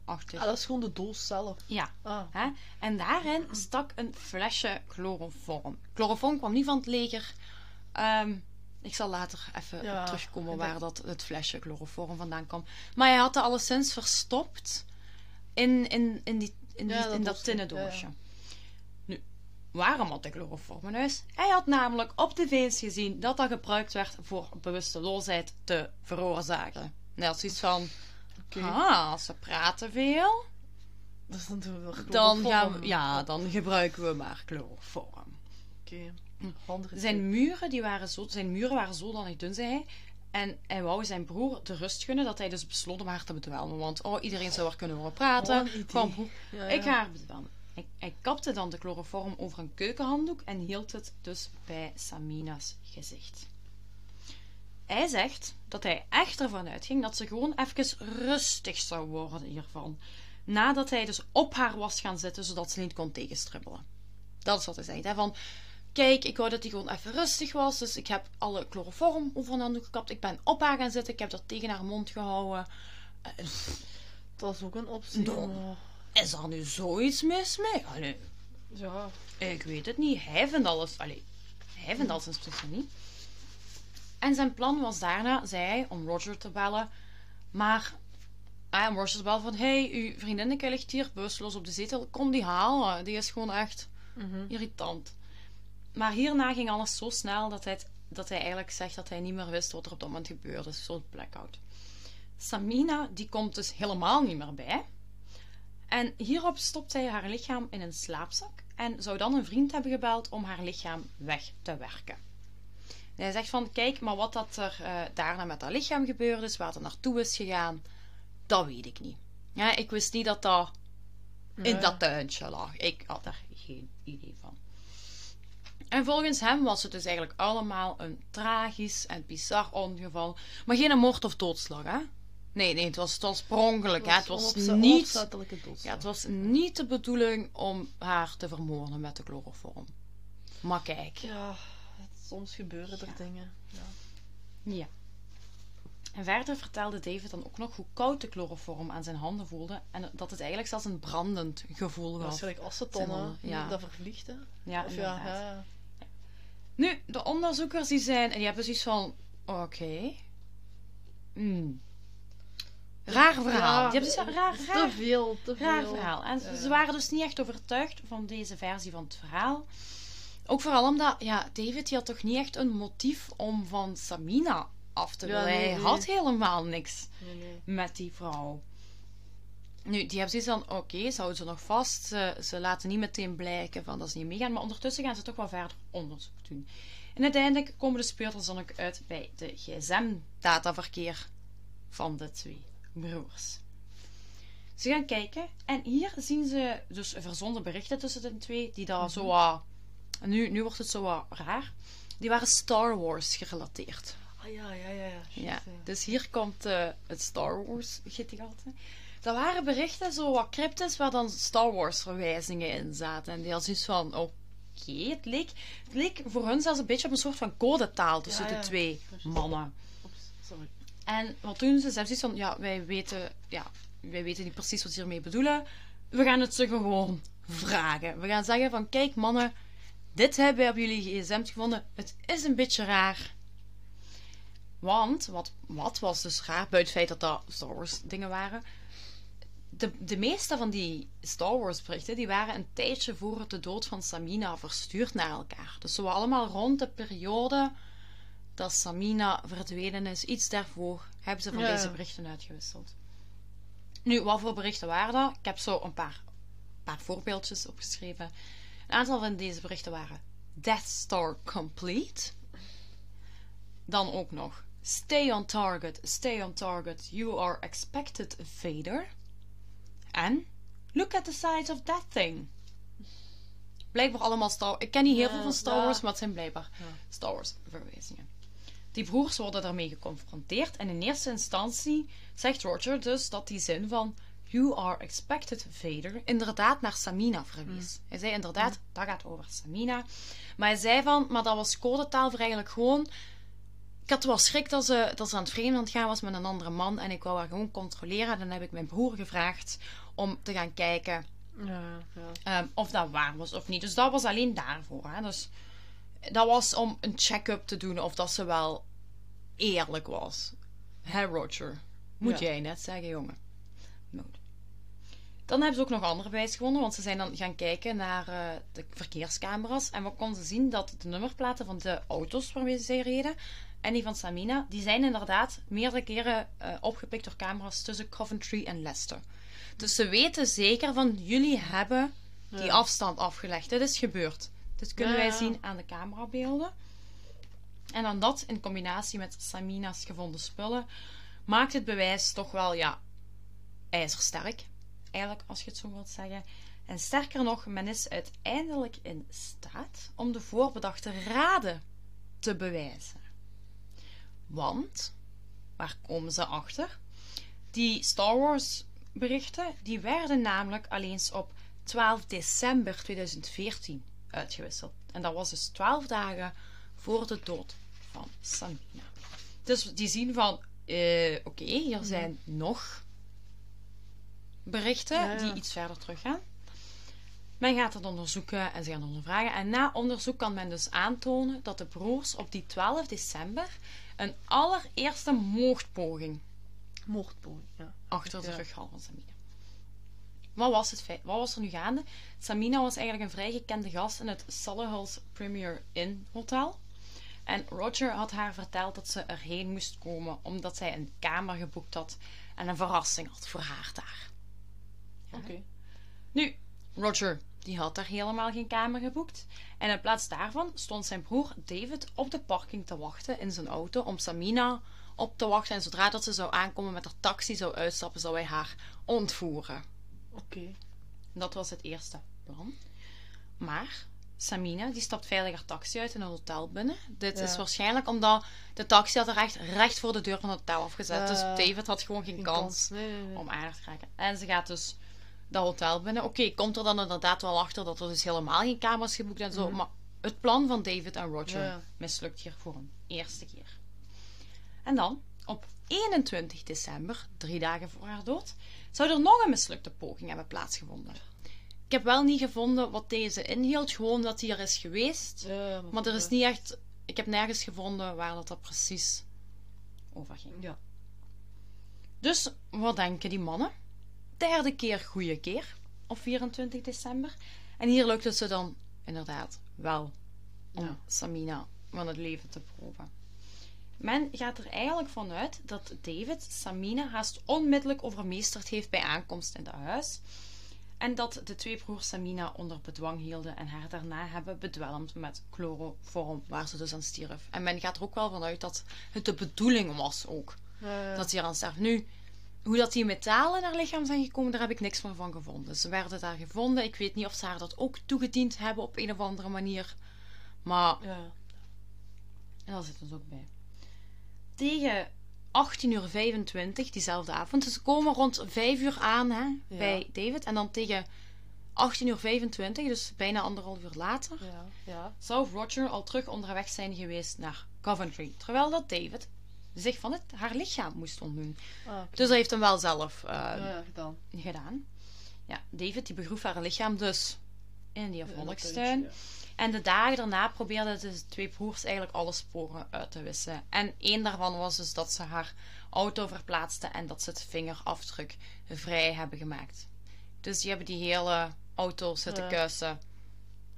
achter. Ah, dat is gewoon de doos zelf. Ja, Ah. Hè? En daarin stak een flesje chloroform. Chloroform kwam niet van het leger. Ehm, ik zal later even Ja, terugkomen waar dat het flesje chloroform vandaan kwam. Maar hij had het alleszins verstopt in, in, in, die, in, die, Ja, dat in dat doosje. tinnen ja. Waarom had hij chloroform in huis? Hij had namelijk op tv eens gezien dat dat gebruikt werd voor bewusteloosheid te veroorzaken. Net als iets van, Oké. ah, ze praten veel. Dat is wel Dan, gaan we, ja, dan gebruiken we maar chloroform. Oké. Zijn muren, die waren zo, zijn muren waren zodanig dun, zei hij. En hij wou zijn broer de rust gunnen dat hij dus besloot om haar te bedwelmen. Want oh, iedereen zou er kunnen horen praten. Ja, ik ga haar bedwelmen. Hij, hij kapte dan de chloroform over een keukenhanddoek en hield het dus bij Samina's gezicht. Hij zegt dat hij echt ervan uitging dat ze gewoon even rustig zou worden hiervan. Nadat hij dus op haar was gaan zitten, zodat ze niet kon tegenstribbelen. Dat is wat hij zegt. Hè? Van, kijk, ik wou dat hij gewoon even rustig was. Dus ik heb alle chloroform over een doek gekapt. Ik ben op haar gaan zitten. Ik heb dat tegen haar mond gehouden. Eh, Dat is ook een optie. Is er nu zoiets mis mee? Allee, Ja. ik weet het niet. Hij vindt alles... Allee, hij vindt alles intussen niet. En zijn plan was daarna, zei hij, om Roger te bellen. Maar... Ah, en Roger belde van... hey, uw vriendinnetje ligt hier bewusteloos op de zetel. Kom die halen. Die is gewoon echt Mhm. irritant. Maar hierna ging alles zo snel dat hij, dat hij eigenlijk zegt dat hij niet meer wist wat er op dat moment gebeurde. Dus zo'n blackout. Samina, die komt dus helemaal niet meer bij. En hierop stopt hij haar lichaam in een slaapzak en zou dan een vriend hebben gebeld om haar lichaam weg te werken. En hij zegt van, kijk, maar wat dat er eh, daarna met haar lichaam gebeurd is, waar het naartoe is gegaan, dat weet ik niet. Ja, ik wist niet dat dat in dat tuintje lag. Ik had daar geen idee van. En volgens hem was het dus eigenlijk allemaal een tragisch en bizar ongeval. Maar geen moord of doodslag, hè? Nee, nee, het was, het was per ongeluk, hè? Het was niet... Ja, het was niet de bedoeling om haar te vermoorden met de chloroform. Maar kijk. Ja, het- soms gebeuren er dingen. Ja. Ja. En verder vertelde David dan ook nog hoe koud de chloroform aan zijn handen voelde. En dat het eigenlijk zelfs een brandend gevoel is gelijk acetonnen, ja. dat vervliegt, hè. Ja, Of ja, ja. Nu, de onderzoekers die zijn... En die hebben zoiets van... Oké. Hmm. Raar verhaal. Ja, die hebben zoiets van... Raar, te raar, veel, te veel. raar verhaal. En ze waren dus niet echt overtuigd van deze versie van het verhaal. Ook vooral omdat... Ja, David die had toch niet echt een motief om van Samina af te Ja, willen. nee, Hij nee. had helemaal niks Nee, nee. met die vrouw. Nu, die hebben zoiets van, oké, ze houden ze nog vast. Ze, ze laten niet meteen blijken van dat ze niet meegaan. Maar ondertussen gaan ze toch wel verder onderzoek doen. En uiteindelijk komen de speurders dan ook uit bij de gsm-dataverkeer van de twee broers. Ze gaan kijken en hier zien ze dus verzonden berichten tussen de twee, die daar zo wat... Nu, nu wordt het zo raar. Die waren Star Wars gerelateerd. Ah ja, ja, ja. ja. Ja, dus hier komt eh, het Star Wars gedeelte. Dat waren berichten zo wat cryptisch waar dan Star Wars verwijzingen in zaten. En die hadden zoiets van, oké, het, leek, het leek voor hun zelfs een beetje op een soort van codetaal tussen Ja, ja. de twee mannen. En wat doen ze? Ze hebben zoiets van, ja, wij weten, ja, wij weten niet precies wat ze hiermee bedoelen. We gaan het ze gewoon vragen. We gaan zeggen van, kijk mannen, dit hebben we op jullie gsm gevonden. Het is een beetje raar. Want, wat, wat was dus raar, buiten het feit dat dat Star Wars dingen waren. De, de meeste van die Star Wars berichten, die waren een tijdje voor de dood van Samina verstuurd naar elkaar. Dus ze waren allemaal rond de periode dat Samina verdwenen is. Iets daarvoor hebben ze van Ja. deze berichten uitgewisseld. Nu, wat voor berichten waren dat? Ik heb zo een paar, paar voorbeeldjes opgeschreven. Een aantal van deze berichten waren Death Star Complete. Dan ook nog Stay on target, stay on target, you are expected Vader. En Look at the size of that thing. Blijkbaar allemaal Star Ik ken niet heel Ja, veel van Star ja. Wars, maar het zijn blijkbaar. Star Wars verwijzingen. Die broers worden daarmee geconfronteerd en in eerste instantie zegt Roger dus dat die zin van You are expected Vader inderdaad naar Samina verwees. Hij zei inderdaad, dat gaat over Samina. Maar hij zei van, maar dat was codetaal voor eigenlijk gewoon... Ik had wel schrik dat ze, dat ze aan het vreemd aan het gaan was met een andere man en ik wou haar gewoon controleren. Dan heb ik mijn broer gevraagd om te gaan kijken Ja, ja. Ehm, of dat waar was of niet. Dus dat was alleen daarvoor. Hè? Dus dat was om een check-up te doen of dat ze wel eerlijk was. Hè, Roger? Moet Ja. jij net zeggen, jongen. Dan hebben ze ook nog andere bewijs gewonnen, want ze zijn dan gaan kijken naar eh, de verkeerscamera's. En wat konden zien? Dat de nummerplaten van de auto's waarmee ze reden en die van Samina, die zijn inderdaad meerdere keren eh, opgepikt door camera's tussen Coventry en Leicester. Dus ze weten zeker van, jullie hebben die Ja. afstand afgelegd. Dit is gebeurd. Dit kunnen Ja, wij zien aan de camerabeelden. En dan dat in combinatie met Samina's gevonden spullen maakt het bewijs toch wel, ja, ijzersterk. Eigenlijk, als je het zo wilt zeggen. En sterker nog, men is uiteindelijk in staat om de voorbedachte raden te bewijzen. Want, waar komen ze achter? Die Star Wars berichten, die werden namelijk alleen op 12 december 2014 uitgewisseld. En dat was dus twaalf dagen voor de dood van Samina. Dus die zien van, eh, oké, hier zijn nog berichten Ja, ja. die iets verder teruggaan. Men gaat het onderzoeken en ze gaan ondervragen. En na onderzoek kan men dus aantonen dat de broers op die 12 december een allereerste moordpoging Moordpoging, ja. achter de rug hadden van Samina. Wat was, het feit? Wat was er nu gaande? Samina was eigenlijk een vrij gekende gast in het Solihull's Premier Inn Hotel. En Roger had haar verteld dat ze erheen moest komen omdat zij een kamer geboekt had en een verrassing had voor haar daar. Oké. Nu, Roger, die had daar helemaal geen kamer geboekt. En in plaats daarvan stond zijn broer David op de parking te wachten in zijn auto om Samina op te wachten. En zodra dat ze zou aankomen met haar taxi zou uitstappen, zou hij haar ontvoeren. Oké. Dat was het eerste plan. Maar Samina die stapt veilig haar taxi uit in het hotel binnen. Dit Ja. is waarschijnlijk omdat de taxi had er echt recht voor de deur van het hotel afgezet. dus David had gewoon geen, Geen kans Nee, nee, nee. om aan te raken. En ze gaat dus dat hotel binnen. Oké, komt er dan inderdaad wel achter dat er dus helemaal geen kamers geboekt en zo. Maar het plan van David en Roger Mhm. Ja. mislukt hier voor een eerste keer. En dan, op 21 december, drie dagen voor haar dood, zou er nog een mislukte poging hebben plaatsgevonden. Ik heb wel niet gevonden wat deze inhield, gewoon dat hij er is geweest. Maar er is niet echt... Ik heb nergens gevonden waar dat, dat precies over ging. Ja. Dus wat denken die mannen? Derde keer goede keer op 24 december. En hier lukt het ze dan inderdaad wel om Ja. Samina van het leven te proeven. Men gaat er eigenlijk vanuit dat David Samina haast onmiddellijk overmeesterd heeft bij aankomst in het huis. En dat de twee broers Samina onder bedwang hielden en haar daarna hebben bedwelmd met chloroform, waar ze dus aan stierf. En men gaat er ook wel vanuit dat het de bedoeling was ook Ja, ja. dat hij eraan sterft. Nu, hoe dat die metalen in haar lichaam zijn gekomen, daar heb ik niks meer van gevonden. Ze werden daar gevonden. Ik weet niet of ze haar dat ook toegediend hebben op een of andere manier. Maar Ja. en daar zit dus ook bij. Tegen 18.25 uur diezelfde avond. Dus ze komen rond 5 uur aan hè, Ja. bij David. En dan tegen 18.25 uur, dus bijna anderhalf uur later, Ja. Ja. zou Roger al terug onderweg zijn geweest naar Coventry. Terwijl dat David zich van het, haar lichaam moest ontdoen. Ah. Dus hij heeft hem wel zelf eh, Ja, ja, gedaan. gedaan. Ja, David die begroef haar lichaam dus in die In dat volkstuin. tuintje, En de dagen daarna probeerden de twee broers eigenlijk alle sporen uit te wissen. En één daarvan was dus dat ze haar auto verplaatste en dat ze het vingerafdruk vrij hebben gemaakt. Dus die hebben die hele auto zitten Ja. kuisen.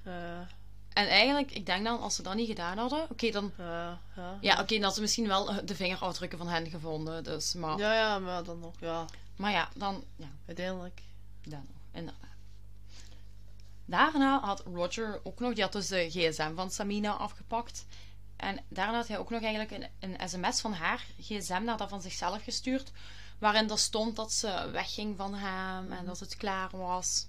Ja. En eigenlijk, ik denk dan, als ze dat niet gedaan hadden, oké, dan... Ja, oké, dan hadden ze misschien wel de vingerafdrukken van hen gevonden. Dus, maar, Ja, ja, maar dan nog, ja. maar ja, dan... Ja, Uiteindelijk. Dan nog, inderdaad. Daarna had Roger ook nog, die had dus de gsm van Samina afgepakt. En daarna had hij ook nog eigenlijk een, een sms van haar gsm naar dat van zichzelf gestuurd. Waarin er stond dat ze wegging van hem en dat het klaar was.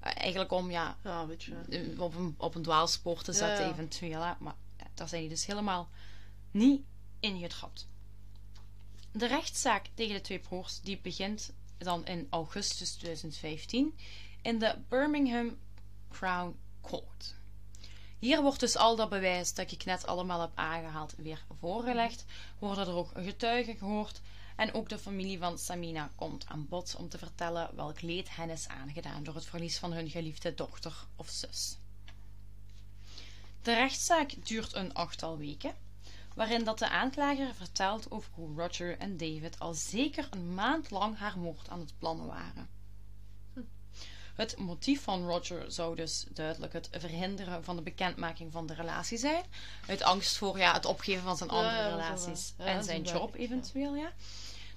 Eh, eigenlijk om ja, Ja, weet je. eh, op een, op een dwaalspoor te zetten ja. eventueel. hè. Maar daar zijn die dus helemaal niet ingetrapt. De rechtszaak tegen de twee broers die begint dan in augustus 2015 in de Birmingham Crown Court. Hier wordt dus al dat bewijs dat ik net allemaal heb aangehaald weer voorgelegd. Worden er ook getuigen gehoord. En ook de familie van Samina komt aan bod om te vertellen welk leed hen is aangedaan door het verlies van hun geliefde dochter of zus. De rechtszaak duurt een achttal weken, waarin dat de aanklager vertelt over hoe Roger en David al zeker een maand lang haar moord aan het plannen waren. Het motief van Roger zou dus duidelijk het verhinderen van de bekendmaking van de relatie zijn. Uit angst voor ja, het opgeven van zijn andere ja, relaties. Ja, en zijn job eventueel. Ja.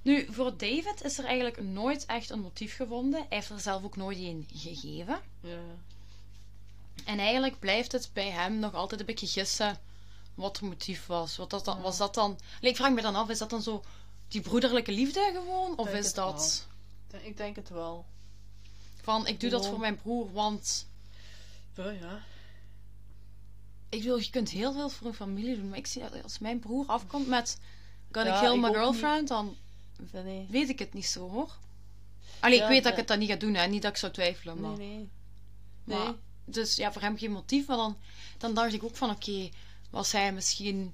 Nu, voor David is er eigenlijk nooit echt een motief gevonden. Hij heeft er zelf ook nooit een gegeven. Ja. En eigenlijk blijft het bij hem nog altijd een beetje gissen wat het motief was. Wat dat dan, Was dat dan... Allee, ik vraag me dan af, is dat dan zo die broederlijke liefde gewoon? Of is dat Ik denk het wel. Van, ik doe dat voor mijn broer, want... Ja, ja. Ik bedoel, je kunt heel veel voor een familie doen. Maar ik zie dat als mijn broer afkomt met... Ja, kill ik my ook girlfriend, dan Nee, weet ik het niet zo, hoor. Allee, Ja, ik weet dat ik het dan niet ga doen, hè. Niet dat ik zou twijfelen, maar... Nee, nee. Nee. maar dus ja, voor hem geen motief. Maar dan, dan dacht ik ook van, oké, was hij misschien...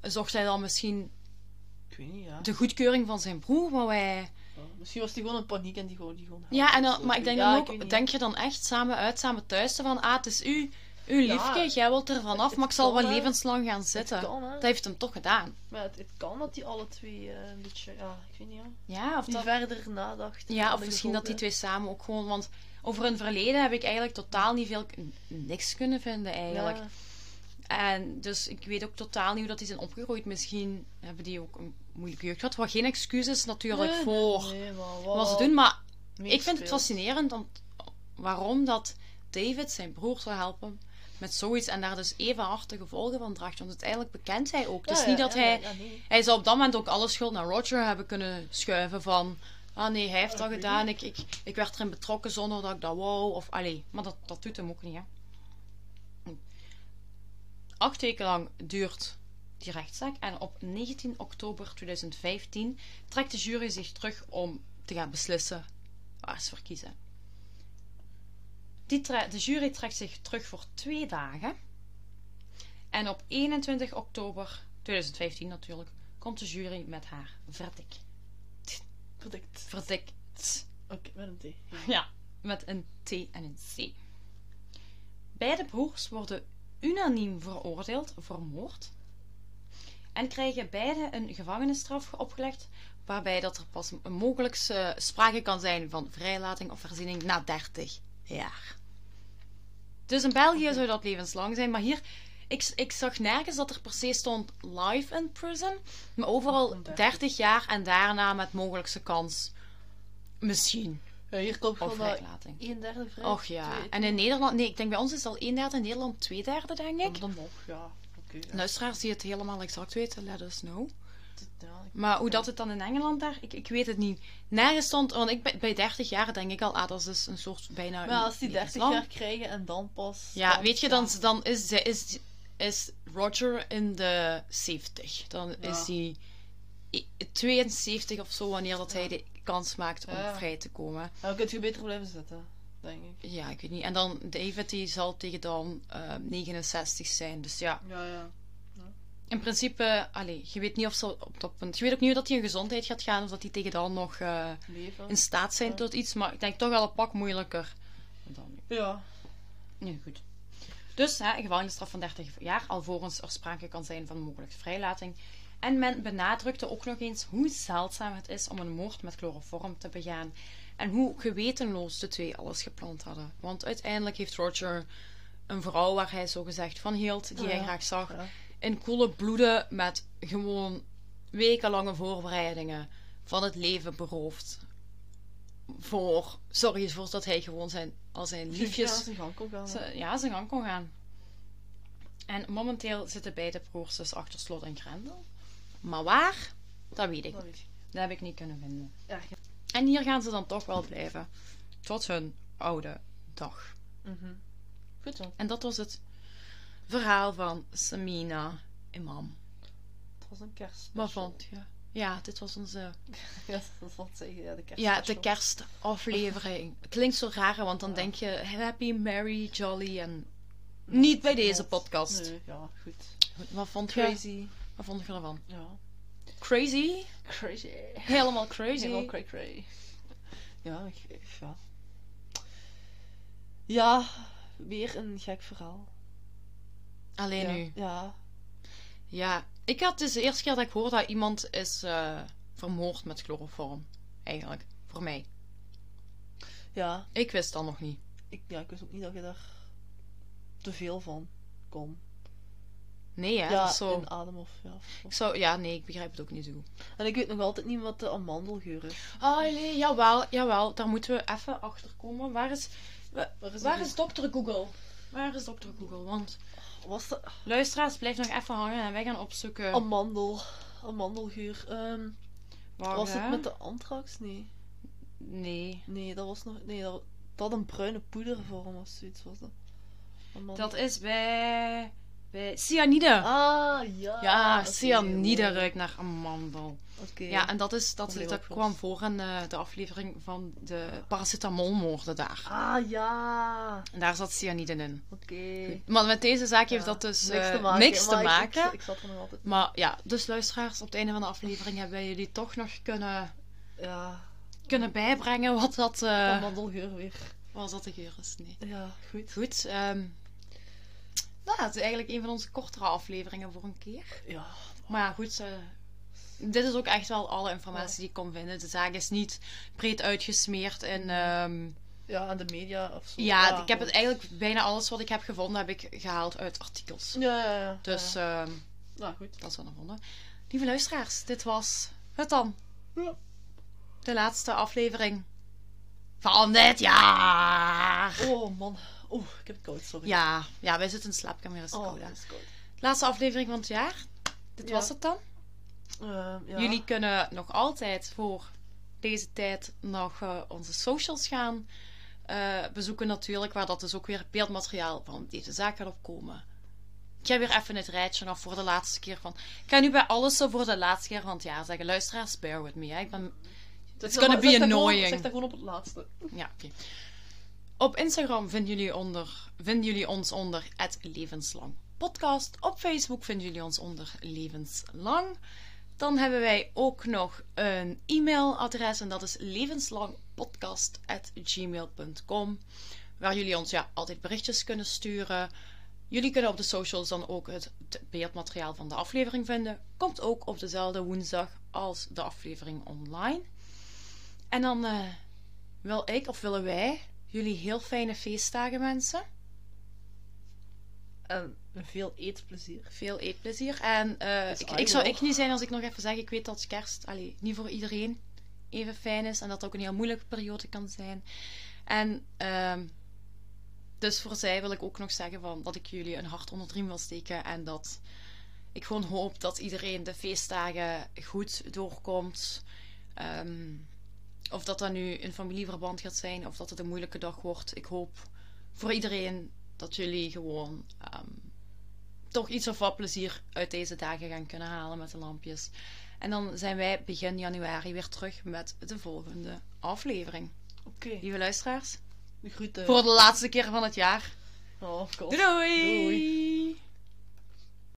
Zocht hij dan misschien Ik weet niet, ja. de goedkeuring van zijn broer, maar wij... Misschien was hij gewoon in paniek en die gewoon... Die gewoon Ja, en dan, maar ik denk ja, dan ook, denk je dan echt samen uit, samen thuis, van, ah, het is u, uw Ja, liefje, jij wilt er vanaf, maar ik zal wel levenslang gaan Het zitten. kan, hè. Dat heeft hem toch gedaan. Maar het, het kan dat die alle twee eh, een beetje... Ja, ik weet niet, ja. Ja, of Die dat... verder nadacht. Ja, of misschien dat die twee samen ook gewoon... Want over hun verleden heb ik eigenlijk totaal niet veel... Niks kunnen vinden, eigenlijk. En dus ik weet ook totaal niet hoe dat die zijn opgegroeid. Misschien hebben die ook een moeilijke jeugd gehad. Wat geen excuus is natuurlijk Nee, voor nee, wat ze doen. Maar ik vind het fascinerend om, waarom dat David zijn broer zou helpen met zoiets. En daar dus even hard de gevolgen van draagt. Want uiteindelijk bekent hij ook. Ja, dus niet dat ja, hij... nee. Hij zou op dat moment ook alle schuld naar Roger hebben kunnen schuiven van... Ah nee, hij heeft dat gedaan. Ik, ik, ik werd erin betrokken zonder dat ik dat wou. Of allee, maar dat, dat doet hem ook niet, hè. Acht weken lang duurt die rechtszaak. En op 19 oktober 2015 trekt de jury zich terug om te gaan beslissen waar ze voor kiezen. Die de jury trekt zich terug voor twee dagen. En op 21 oktober 2015 natuurlijk komt de jury met haar verdict. Verdikt. Verdict. Oké, met een T. Ja. Ja, met een T en een C. Beide broers worden unaniem veroordeeld voor moord. En krijgen beide een gevangenisstraf opgelegd, waarbij dat er pas mogelijk eh, sprake kan zijn van vrijlating of herziening na 30 jaar. Dus in België zou dat levenslang zijn, maar hier, ik, ik zag nergens dat er per se stond life in prison, maar overal 30. 30 jaar en daarna met mogelijkse kans misschien Ja, hier komt gewoon vrijlating. 1 derde vrij. Och ja, twee- en in Nederland, nee, ik denk bij ons is het al 1 derde, in Nederland 2 derde, denk ik. Dan nog, ja. Ja. Luisteraars die het helemaal exact weten, let us know. Maar hoe dat het dan in Engeland daar, ik, ik weet het niet. Nergens stond, want ik bij, bij 30 jaar denk ik al, ah, dat is dus een soort bijna. Maar als die 30 levenslang. jaar krijgen en dan pas... Ja, dan- weet je, dan, dan is, is, is Roger in de 70. Dan Ja. is hij i- 72 of zo, wanneer dat hij de kans maakt om Ja. vrij te komen. Ja, dan kun je beter blijven zitten, denk ik. Ja, ik weet niet. En dan David, die zal tegen dan eh, 69 zijn. Dus ja, Ja, ja. in principe, allee, je weet niet of ze op dat punt. Je weet ook niet dat hij in gezondheid gaat gaan, of dat hij tegen dan nog eh, in staat zijn Ja. tot iets. Maar ik denk toch wel een pak moeilijker dan nu. Ja. Ja, goed. Dus hè, een gevangenisstraf van 30 jaar, alvorens er sprake kan zijn van mogelijke vrijlating. En men benadrukte ook nog eens hoe zeldzaam het is om een moord met chloroform te begaan. En hoe gewetenloos de twee alles gepland hadden. Want uiteindelijk heeft Roger een vrouw waar hij zogezegd van hield, die hij Ja. graag zag, Ja. in koele bloeden met gewoon wekenlange voorbereidingen van het leven beroofd. Voor, sorry, voor dat hij gewoon zijn, al zijn liefjes Ja, zijn gang kon gaan. ja, zijn gang kon gaan. En momenteel zitten beide broers dus achter slot en grendel. Maar waar? Dat weet ik Dat niet. Dat heb ik niet kunnen vinden. Ja, ja. En hier gaan ze dan toch wel blijven. Tot hun oude dag. Mhm. Goed zo. En dat was het verhaal van Samina Imam. Het was een kerst. Wat vond je? Ja, dit was onze... Ja, dat is wat zeggen. Ja, de kerst. Ja, de kerstaflevering. Het klinkt zo raar, want dan Ja. denk je happy, merry, jolly en... Niet bij deze podcast. Nee, ja, goed. Wat vond je? Crazy. Wat vond je ervan? Ja. Crazy? Crazy. Helemaal crazy. Helemaal cray cray. Ja, ik, ja. Ja, weer een gek verhaal. Alleen ja. nu. Ja. Ja, ik had dus de eerste keer dat ik hoorde dat iemand is eh, vermoord met chloroform. Eigenlijk, voor mij. Ja. Ik wist dat nog niet. Ik, ja, ik wist ook niet dat je daar te veel van kon. Nee, hè? ja, dat is zo... in adem of ja. Ik zou... Ja, nee, ik begrijp het ook niet zo goed. En ik weet nog altijd niet wat de amandelgeur is. Ah, nee, jawel, jawel. Daar moeten we even achter komen. Waar is... wa- Waar is, Waar het is dokter Google? Waar is dokter Google? Want Was de luisteraars, blijf nog even hangen en wij gaan opzoeken... amandel, amandelgeur? Ehm, waar, was hè? het met de anthrax? Nee. Nee. Nee, dat was nog. Nee, dat, dat had een bruine poedervorm of zoiets was dat. Amandel. Dat is bij bij cyanide. Ah, ja. ja, cyanide ruikt naar amandel. Oké. Ja, en dat, is, dat, dat opgelost. kwam voor in eh, de aflevering van de paracetamolmoorden daar. Ah, ja. En daar zat cyanide in. Oké. Maar met deze zaak heeft Ja, dat dus niks eh, te maken. niks te maar ik- maken. Ik, ik, zat er nog altijd. Maar ja, dus luisteraars, op het einde van de aflevering hebben wij jullie toch nog kunnen, Ja, kunnen bijbrengen wat dat, eh van mandelgeur weer. wat dat de geur is. Nee. Ja, goed. Goed, ehm nou, het is eigenlijk een van onze kortere afleveringen voor een keer. Ja. Maar ja, goed, eh, dit is ook echt wel alle informatie die ik kon vinden. De zaak is niet breed uitgesmeerd en ehm, Ja, aan de media of zo. ja, ik heb het eigenlijk bijna alles wat ik heb gevonden heb ik gehaald uit artikels. Ja, ja, ja. Dus Ja, ehm, nou goed. dat is wel een wonder. Lieve luisteraars, dit was het dan. Ja. De laatste aflevering van dit jaar. Oh man. Oeh, ik heb het koud, sorry. Ja, ja, wij zitten in de slaapkamer, Oh, koud, hè. dat is koud. Laatste aflevering van het jaar. Dit Ja. was het dan. Ehm, ja. Jullie kunnen nog altijd voor deze tijd nog eh, onze socials gaan eh, bezoeken natuurlijk, waar dat dus ook weer beeldmateriaal van deze zaak gaat opkomen. Ik ga weer even het rijtje nog voor de laatste keer van. Ik ga nu bij alles zo voor de laatste keer van het jaar zeggen. Luisteraars, bear with me. Hè. Ik ben... Zeg It's gonna be annoying. Zeg dat gewoon op het laatste. Ja, oké. Op Instagram vinden jullie, onder, jullie ons onder het Levenslang Podcast. Op Facebook vinden jullie ons onder Levenslang. Dan hebben wij ook nog een e-mailadres en dat is levenslangpodcast.gmail.com Waar jullie ons ja, altijd berichtjes kunnen sturen. Jullie kunnen op de socials dan ook het beeldmateriaal van de aflevering vinden. Komt ook op dezelfde woensdag als de aflevering online. En dan eh, wil ik of willen wij jullie heel fijne feestdagen wensen. En veel eetplezier. Veel eetplezier. En eh, ik, ik zou ik niet zijn als ik nog even zeg, ik weet dat kerst allee, niet voor iedereen even fijn is. En dat het ook een heel moeilijke periode kan zijn. En ehm, dus voor zij wil ik ook nog zeggen van, dat ik jullie een hart onder de riem wil steken. En dat ik gewoon hoop dat iedereen de feestdagen goed doorkomt. Ehm, of dat dat nu in familieverband gaat zijn, of dat het een moeilijke dag wordt. Ik hoop voor iedereen dat jullie gewoon ehm, toch iets of wat plezier uit deze dagen gaan kunnen halen met de lampjes. En dan zijn wij begin januari weer terug met de volgende aflevering. Oké. Lieve luisteraars, De groeten. voor de laatste keer van het jaar. Oh, doei! Doei.